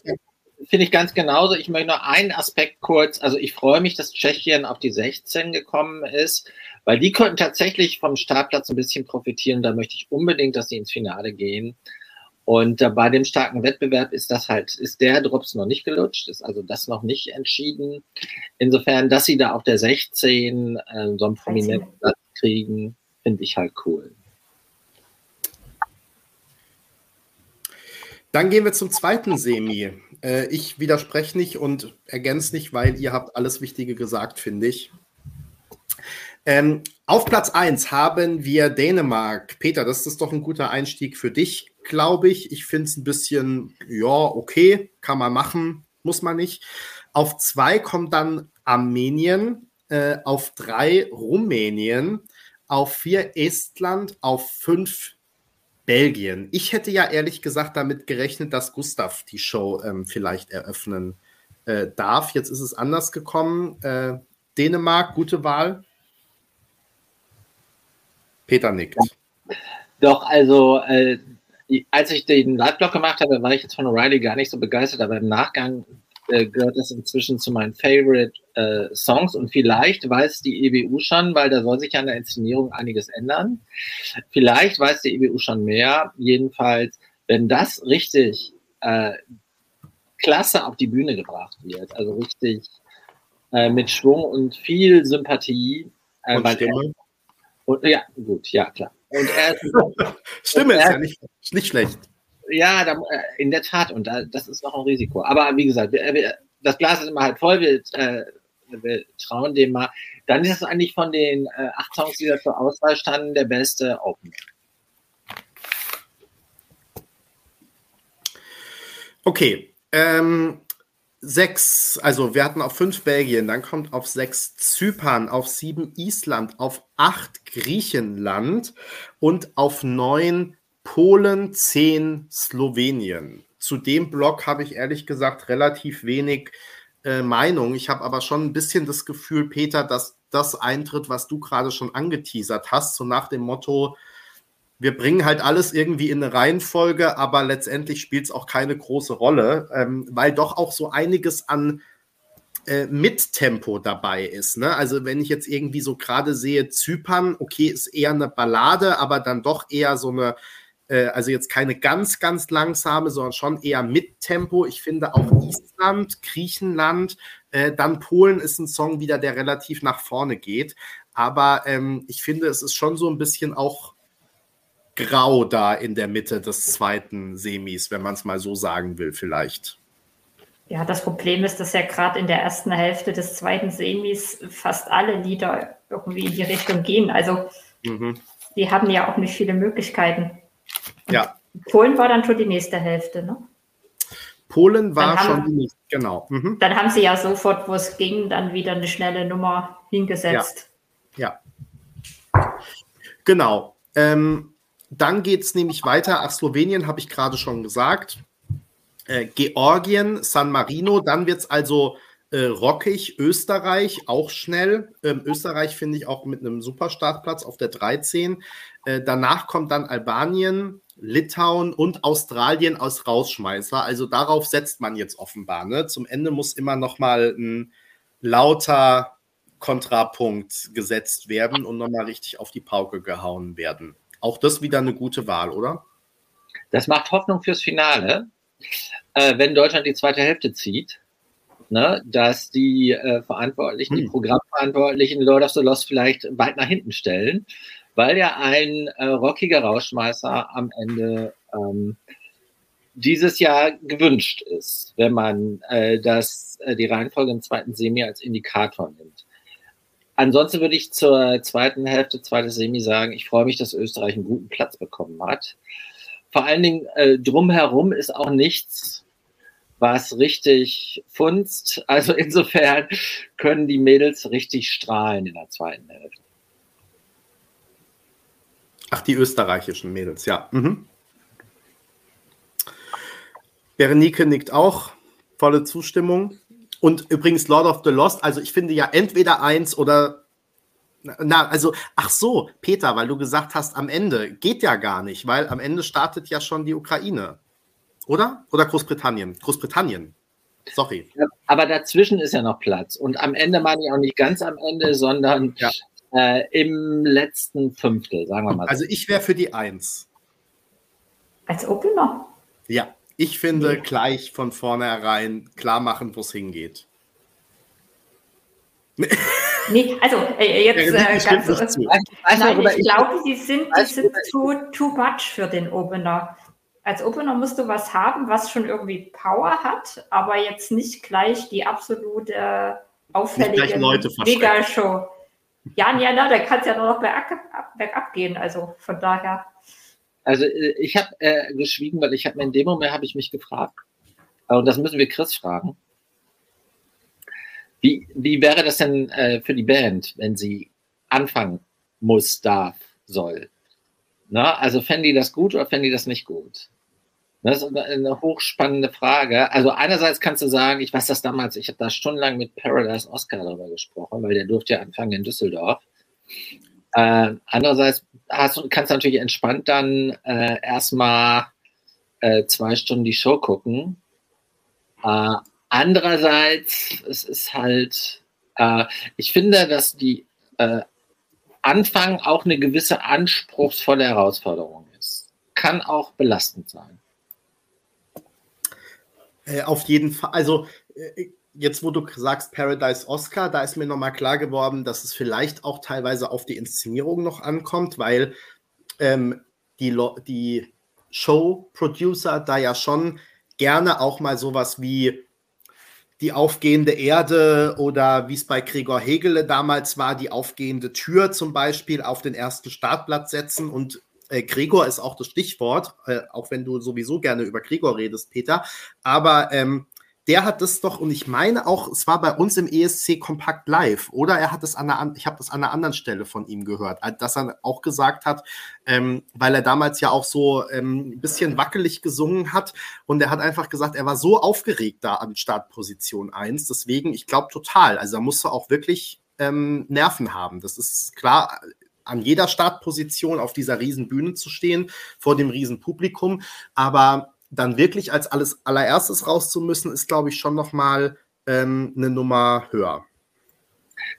Finde ich ganz genauso. Ich möchte noch einen Aspekt kurz. Also ich freue mich, dass Tschechien auf die 16 gekommen ist, weil die könnten tatsächlich vom Startplatz ein bisschen profitieren. Da möchte ich unbedingt, dass sie ins Finale gehen. Und äh, bei dem starken Wettbewerb ist das halt, ist der Drops noch nicht gelutscht, ist also das noch nicht entschieden. Insofern, dass sie da auf der 16 äh, so einen prominenten Platz kriegen, finde ich halt cool. Dann gehen wir zum zweiten Semi. Äh, ich widerspreche nicht und ergänze nicht, weil ihr habt alles Wichtige gesagt, finde ich. Ähm, auf Platz 1 haben wir Dänemark. Peter, das ist doch ein guter Einstieg für dich, glaube ich. Ich finde es ein bisschen, ja, okay, kann man machen, muss man nicht. Auf 2 kommt dann Armenien, äh, auf 3 Rumänien, auf 4 Estland, auf 5 Belgien. Ich hätte ja ehrlich gesagt damit gerechnet, dass Gustav die Show ähm, vielleicht eröffnen äh, darf. Jetzt ist es anders gekommen. Äh, Dänemark, gute Wahl. Peter nickt. Doch, also äh, als ich den Live-Blog gemacht habe, war ich jetzt von O'Reilly gar nicht so begeistert, aber im Nachgang äh, gehört das inzwischen zu meinen Favorite äh, Songs und vielleicht weiß die EBU schon, weil da soll sich ja an der Inszenierung einiges ändern. Vielleicht weiß die EBU schon mehr. Jedenfalls, wenn das richtig äh, klasse auf die Bühne gebracht wird, also richtig äh, mit Schwung und viel Sympathie. Äh, und Stimme. und, ja, gut, ja, klar. Und er, Stimme und er, ist ja nicht, nicht schlecht. Ja, da, äh, in der Tat, und da, das ist noch ein Risiko. Aber wie gesagt, wir, wir, das Glas ist immer halb voll, wir, äh, wir trauen dem mal. Dann ist es eigentlich von den äh, acht Songs, die da zur Auswahl standen, der beste Open. Okay. Ähm, sechs, also wir hatten auf fünf Belgien, dann kommt auf sechs Zypern, auf sieben Island, auf acht Griechenland und auf neun Polen, 10 Slowenien. Zu dem Block habe ich ehrlich gesagt relativ wenig äh, Meinung. Ich habe aber schon ein bisschen das Gefühl, Peter, dass das eintritt, was du gerade schon angeteasert hast, so nach dem Motto, wir bringen halt alles irgendwie in eine Reihenfolge, aber letztendlich spielt es auch keine große Rolle, ähm, weil doch auch so einiges an äh, Mittempo dabei ist. Ne? Also wenn ich jetzt irgendwie so gerade sehe, Zypern, okay, ist eher eine Ballade, aber dann doch eher so eine äh, also jetzt keine ganz, ganz langsame, sondern schon eher mit Tempo. Ich finde auch Island, Griechenland, äh, dann Polen ist ein Song wieder, der relativ nach vorne geht. Aber ähm, ich finde, es ist schon so ein bisschen auch grau da in der Mitte des zweiten Semis, wenn man es mal so sagen will, vielleicht. Ja, das Problem ist, dass ja gerade in der ersten Hälfte des zweiten Semis fast alle Lieder irgendwie in die Richtung gehen. Also mhm. die haben ja auch nicht viele Möglichkeiten. Ja. Polen war dann schon die nächste Hälfte, ne? Polen war haben, schon die nächste, genau. Mhm. Dann haben sie ja sofort, wo es ging, dann wieder eine schnelle Nummer hingesetzt. Ja. ja. Genau. Ähm, dann geht es nämlich weiter. Ach, Slowenien habe ich gerade schon gesagt. Äh, Georgien, San Marino. Dann wird es also äh, rockig. Österreich auch schnell. Ähm, Österreich finde ich auch mit einem super Startplatz auf der 13. Äh, danach kommt dann Albanien, Litauen und Australien als Rausschmeißer. Also darauf setzt man jetzt offenbar. Ne? Zum Ende muss immer noch mal ein lauter Kontrapunkt gesetzt werden und nochmal richtig auf die Pauke gehauen werden. Auch das wieder eine gute Wahl, oder? Das macht Hoffnung fürs Finale, äh, wenn Deutschland die zweite Hälfte zieht, ne, dass die äh, Verantwortlichen, hm. die Programmverantwortlichen Lord of the Lost vielleicht weit nach hinten stellen weil ja ein äh, rockiger Rauschmeißer am Ende ähm, dieses Jahr gewünscht ist, wenn man äh, das, äh, die Reihenfolge im zweiten Semi als Indikator nimmt. Ansonsten würde ich zur zweiten Hälfte, zweites Semi sagen, ich freue mich, dass Österreich einen guten Platz bekommen hat. Vor allen Dingen äh, drumherum ist auch nichts, was richtig funzt. Also insofern können die Mädels richtig strahlen in der zweiten Hälfte. Ach, die österreichischen Mädels, ja. Mhm. Berenike nickt auch. Volle Zustimmung. Und übrigens Lord of the Lost, also ich finde ja entweder eins oder. Na, also, ach so, Peter, weil du gesagt hast, am Ende geht ja gar nicht, weil am Ende startet ja schon die Ukraine. Oder? Oder Großbritannien? Großbritannien. Sorry. aber dazwischen ist ja noch Platz. Und am Ende meine ich auch nicht ganz am Ende, sondern ja äh, im letzten Fünftel, sagen wir mal. Also ich wäre für die Eins. Als Opener? Ja, ich finde nee. gleich von vornherein klar machen, wo es hingeht. Nee, also äh, jetzt äh, ganz so, nein, ich glaube, sie sind, die sind too, too much für den Opener. als Opener musst du was haben, was schon irgendwie Power hat, aber jetzt nicht gleich die absolute auffällige Mega-Show. Ja, ja, na, da kann es ja nur noch bergab, bergab gehen, also von daher. Also äh, ich habe äh, geschwiegen, weil ich habe mir in dem Moment habe ich mich gefragt, und das müssen wir Chris fragen. Wie, wie wäre das denn äh, für die Band, wenn sie anfangen muss, darf, soll? Na, also fänden die das gut oder fänden die das nicht gut? Das ist eine hochspannende Frage. Also einerseits kannst du sagen, ich weiß das damals, ich habe da stundenlang mit Paradise Oscar darüber gesprochen, weil der durfte ja anfangen in Düsseldorf. Äh, andererseits hast, kannst du natürlich entspannt dann äh, erstmal äh, zwei Stunden die Show gucken. Äh, andererseits, es ist halt, äh, ich finde, dass die äh, Anfang auch eine gewisse anspruchsvolle Herausforderung ist. Kann auch belastend sein. Äh, auf jeden Fall. Also, äh, jetzt, wo du sagst Paradise Oscar, da ist mir nochmal klar geworden, dass es vielleicht auch teilweise auf die Inszenierung noch ankommt, weil ähm, die, die Show-Producer da ja schon gerne auch mal sowas wie die aufgehende Erde oder wie es bei Gregor Hegele damals war, die aufgehende Tür zum Beispiel auf den ersten Startplatz setzen und äh, Gregor ist auch das Stichwort, äh, auch wenn du sowieso gerne über Gregor redest, Peter. Aber ähm, der hat das doch, und ich meine auch, es war bei uns im ESC Kompakt Live, oder er hat es an einer, ich habe das an einer anderen Stelle von ihm gehört, dass er auch gesagt hat, ähm, weil er damals ja auch so ähm, ein bisschen wackelig gesungen hat und er hat einfach gesagt, er war so aufgeregt da an Startposition 1, deswegen, ich glaube total, also da musst du auch wirklich ähm, Nerven haben. Das ist klar, an jeder Startposition auf dieser riesen Bühne zu stehen, vor dem riesen Publikum. Aber dann wirklich als alles allererstes raus zu müssen, ist, glaube ich, schon nochmal ähm, eine Nummer höher.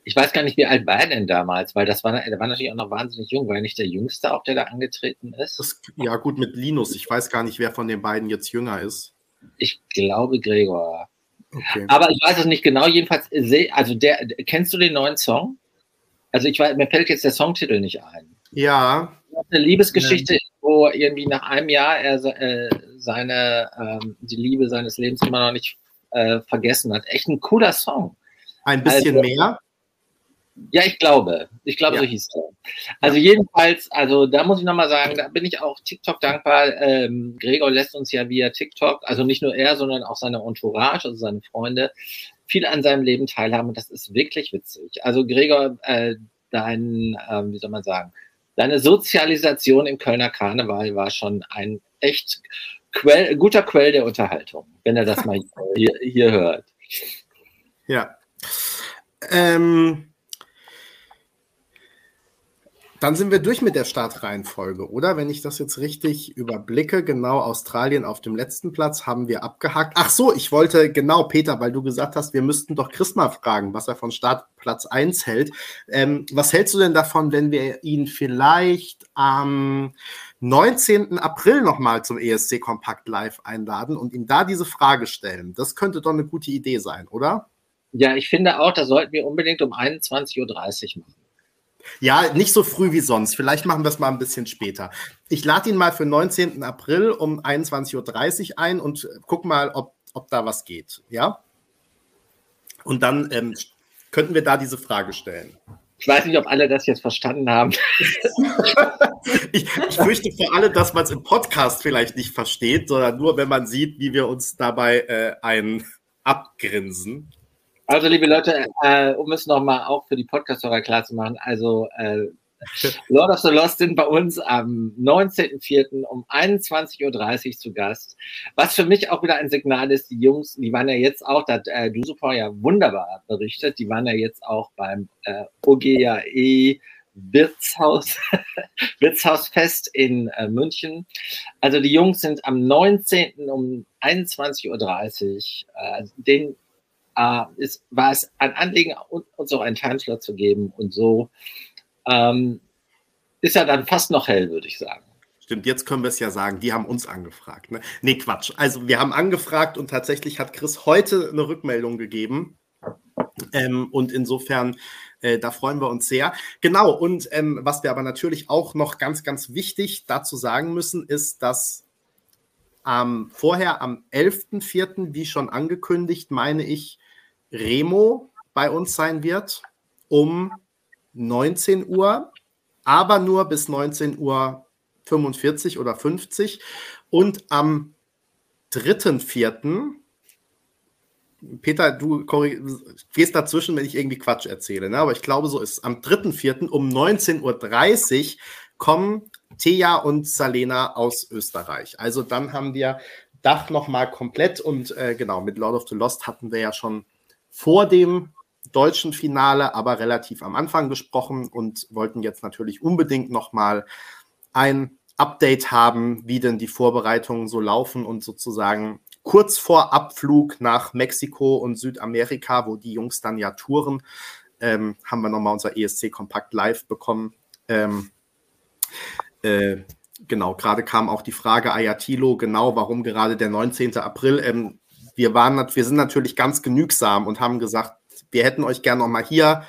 Ich weiß gar nicht, wie alt war er denn damals, weil das war, der war natürlich auch noch wahnsinnig jung, war er nicht der Jüngste auch, der da angetreten ist? Das, ja, gut, mit Linus. Ich weiß gar nicht, wer von den beiden jetzt jünger ist. Ich glaube Gregor. Okay. Aber ich weiß es nicht genau. Jedenfalls, also der, kennst du den neuen Song? Also ich weiß, mir fällt jetzt der Songtitel nicht ein. Ja. Eine Liebesgeschichte, ja. wo irgendwie nach einem Jahr er äh, seine ähm, die Liebe seines Lebens immer noch nicht äh, vergessen hat. Echt ein cooler Song. Ein bisschen also, mehr. Ja, ich glaube. Ich glaube, ja. so hieß er. Also ja. jedenfalls, also da muss ich nochmal sagen, da bin ich auch TikTok dankbar. Ähm, Gregor lässt uns ja via TikTok, also nicht nur er, sondern auch seine Entourage, also seine Freunde, viel an seinem Leben teilhaben und das ist wirklich witzig. Also Gregor, äh, dein, ähm, wie soll man sagen, deine Sozialisation im Kölner Karneval war schon ein echt Quell, guter Quell der Unterhaltung, wenn er das mal hier, hier hört. Ja. Ähm, dann sind wir durch mit der Startreihenfolge, oder? Wenn ich das jetzt richtig überblicke, genau Australien auf dem letzten Platz haben wir abgehakt. Ach so, ich wollte genau, Peter, weil du gesagt hast, wir müssten doch Chris mal fragen, was er von Startplatz 1 hält. Ähm, was hältst du denn davon, wenn wir ihn vielleicht am 19. April nochmal zum ESC Kompakt Live einladen und ihm da diese Frage stellen? Das könnte doch eine gute Idee sein, oder? Ja, ich finde auch, da sollten wir unbedingt um 21.30 Uhr machen. Ja, nicht so früh wie sonst. Vielleicht machen wir es mal ein bisschen später. Ich lade ihn mal für 19. April um 21.30 Uhr ein und guck mal, ob, ob da was geht. Ja? Und dann ähm, könnten wir da diese Frage stellen. Ich weiß nicht, ob alle das jetzt verstanden haben. ich, ich fürchte für alle, dass man es im Podcast vielleicht nicht versteht, sondern nur, wenn man sieht, wie wir uns dabei äh, ein abgrinsen. Also, liebe Leute, äh, um es nochmal auch für die Podcast-Hörer klar zu machen, also äh, Lord of the Lost sind bei uns am 19.04. um 21.30 Uhr zu Gast. Was für mich auch wieder ein Signal ist, die Jungs, die waren ja jetzt auch, da hat äh, Dusupor ja wunderbar berichtet, die waren ja jetzt auch beim äh, OGAE Wirtshaus, Wirtshausfest in äh, München. Also die Jungs sind am 19. um 21.30 Uhr. Äh, den äh, ist, war es ein Anliegen, uns auch einen Timeslot zu geben. Und so ähm, ist er dann fast noch hell, würde ich sagen. Stimmt, jetzt können wir es ja sagen, die haben uns angefragt. Ne? Nee, Quatsch. Also wir haben angefragt und tatsächlich hat Chris heute eine Rückmeldung gegeben. Ähm, und insofern, äh, da freuen wir uns sehr. Genau, und ähm, was wir aber natürlich auch noch ganz, ganz wichtig dazu sagen müssen, ist, dass ähm, vorher am 11.04., wie schon angekündigt, meine ich, Remo bei uns sein wird um 19 Uhr, aber nur bis 19 Uhr 45 oder 50. Und am 3.4. Peter, du gehst dazwischen, wenn ich irgendwie Quatsch erzähle, ne? aber ich glaube, so ist es. Am 3.4. um 19.30 Uhr kommen Thea und Salena aus Österreich. Also dann haben wir Dach nochmal komplett und äh, genau, mit Lord of the Lost hatten wir ja schon vor dem deutschen Finale, aber relativ am Anfang gesprochen und wollten jetzt natürlich unbedingt nochmal ein Update haben, wie denn die Vorbereitungen so laufen und sozusagen kurz vor Abflug nach Mexiko und Südamerika, wo die Jungs dann ja touren, ähm, haben wir nochmal unser ESC Kompakt live bekommen. Ähm, äh, genau, gerade kam auch die Frage, Ayatilo, genau, warum gerade der 19. April? Ähm, wir, waren, wir sind natürlich ganz genügsam und haben gesagt, wir hätten euch gerne nochmal hier,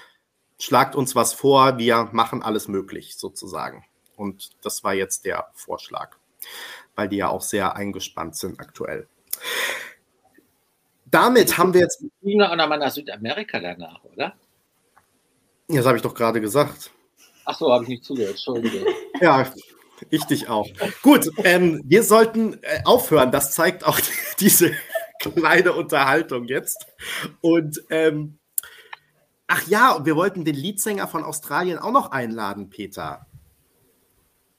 schlagt uns was vor, wir machen alles möglich sozusagen. Und das war jetzt der Vorschlag, weil die ja auch sehr eingespannt sind aktuell. Damit haben wir jetzt. Fliegen auch nochmal nach Südamerika danach, oder? Das habe ich doch gerade gesagt. Ach so, habe ich nicht zugehört. Entschuldigung. Ja, ich dich auch. Gut, ähm, wir sollten äh, aufhören. Das zeigt auch diese kleine Unterhaltung jetzt. Und ähm, ach ja, wir wollten den Leadsänger von Australien auch noch einladen, Peter.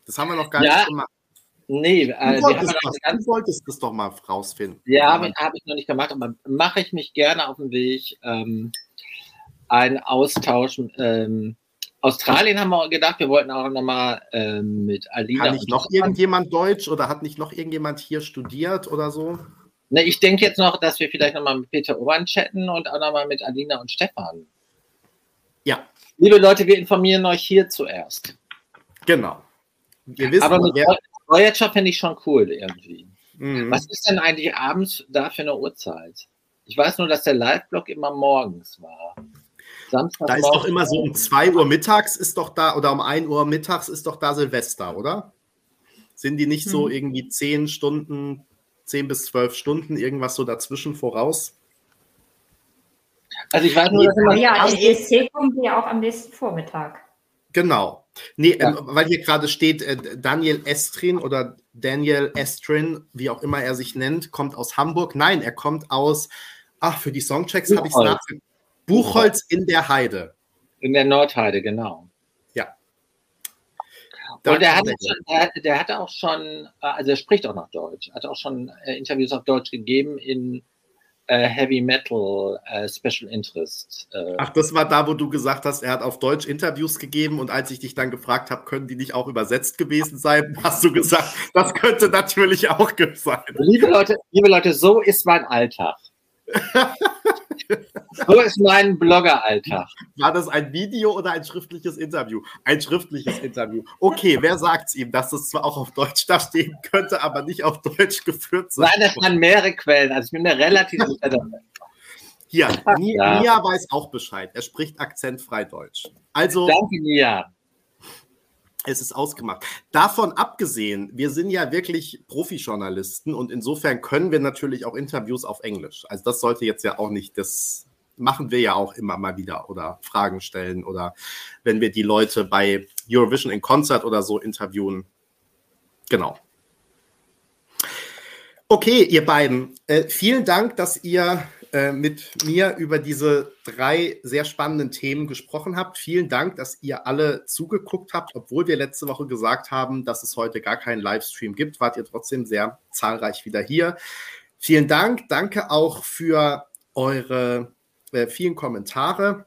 Das haben wir noch gar ja, nicht gemacht. Nee, äh, du, wolltest das, du wolltest das doch mal rausfinden. Ja, habe hab ich noch nicht gemacht, aber mache ich mich gerne auf den Weg. Ähm, einen Austausch. Ähm, Australien haben wir gedacht, wir wollten auch nochmal ähm, mit Alina. Kann nicht noch irgendjemand Deutsch oder hat nicht noch irgendjemand hier studiert oder so? Ne, ich denke jetzt noch, dass wir vielleicht nochmal mit Peter Obern chatten und auch nochmal mit Alina und Stefan. Ja. Liebe Leute, wir informieren euch hier zuerst. Genau. Wir wissen, Aber mit wer, Voyager finde ich schon cool irgendwie. Mhm. Was ist denn eigentlich abends da für eine Uhrzeit? Ich weiß nur, dass der Live-Blog immer morgens war. Samstag da ist doch immer so um 2 Uhr mittags ist doch da, oder um 1 Uhr mittags ist doch da Silvester, oder? Sind die nicht mhm. so irgendwie 10 Stunden, 10 bis 12 Stunden, irgendwas so dazwischen voraus? Also ich weiß nur, dass immer ja, der ESC kommt ja auch am nächsten Vormittag. Genau. Nee, ja. ähm, weil hier gerade steht, äh, Daniel Estrin oder Daniel Estrin, wie auch immer er sich nennt, kommt aus Hamburg. Nein, er kommt aus, ach, für die Songchecks habe ich es nachgeguckt. Buchholz in der Heide. In der Nordheide, genau. Ja. Da Und der hatte, schon, der, der hatte auch schon, also er spricht auch noch Deutsch, hat auch schon äh, Interviews auf Deutsch gegeben in äh, Heavy Metal äh, Special Interest. Äh. Ach, das war da, wo du gesagt hast, er hat auf Deutsch Interviews gegeben und als ich dich dann gefragt habe, können die nicht auch übersetzt gewesen sein, hast du gesagt, das könnte natürlich auch sein. Liebe Leute, liebe Leute, so ist mein Alltag. So ist mein Blogger-Alltag. War das ein Video oder ein schriftliches Interview? Ein schriftliches Interview. Okay, wer sagt es ihm, dass das zwar auch auf Deutsch da stehen könnte, aber nicht auf Deutsch geführt sein? Nein, das waren mehrere Quellen. Also ich bin mir relativ sicher Hier, Nia, ja. weiß auch Bescheid. Er spricht akzentfrei Deutsch. Also, Danke, Nia es ist ausgemacht. Davon abgesehen, wir sind ja wirklich Profi-Journalisten und insofern können wir natürlich auch Interviews auf Englisch. Also das sollte jetzt ja auch nicht das machen wir ja auch immer mal wieder oder Fragen stellen oder wenn wir die Leute bei Eurovision in Concert oder so interviewen. Genau. Okay, ihr beiden, äh, vielen Dank, dass ihr äh, mit mir über diese drei sehr spannenden Themen gesprochen habt. Vielen Dank, dass ihr alle zugeguckt habt, obwohl wir letzte Woche gesagt haben, dass es heute gar keinen Livestream gibt, wart ihr trotzdem sehr zahlreich wieder hier. Vielen Dank. Danke auch für eure äh, vielen Kommentare.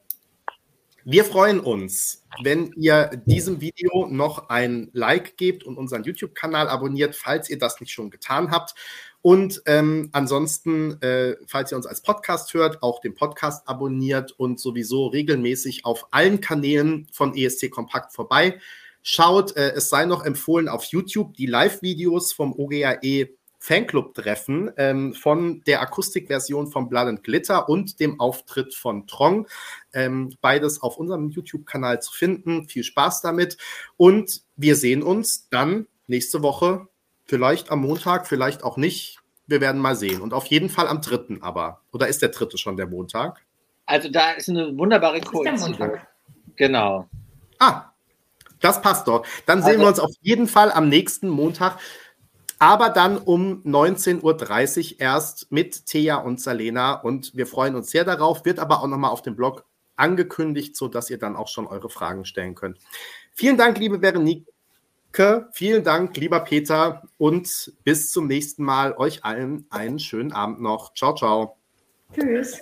Wir freuen uns, wenn ihr diesem Video noch ein Like gebt und unseren YouTube-Kanal abonniert, falls ihr das nicht schon getan habt. Und ähm, ansonsten, äh, falls ihr uns als Podcast hört, auch den Podcast abonniert und sowieso regelmäßig auf allen Kanälen von ESC Kompakt vorbei. Schaut, äh, es sei noch empfohlen auf YouTube die Live-Videos vom OGAE Fanclub-Treffen ähm, von der Akustikversion von Blood and Glitter und dem Auftritt von Trong. Ähm, beides auf unserem YouTube-Kanal zu finden. Viel Spaß damit. Und wir sehen uns dann nächste Woche Vielleicht am Montag, vielleicht auch nicht. Wir werden mal sehen. Und auf jeden Fall am dritten aber. Oder ist der dritte schon der Montag? Also da ist eine wunderbare Koinzidenz. Genau. Ah, das passt doch. Dann sehen also, wir uns auf jeden Fall am nächsten Montag. Aber dann um 19.30 Uhr erst mit Thea und Salena. Und wir freuen uns sehr darauf. Wird aber auch nochmal auf dem Blog angekündigt, sodass ihr dann auch schon eure Fragen stellen könnt. Vielen Dank, liebe Berenike. Vielen Dank, lieber Peter. Und bis zum nächsten Mal. Euch allen einen schönen Abend noch. Ciao, ciao. Tschüss.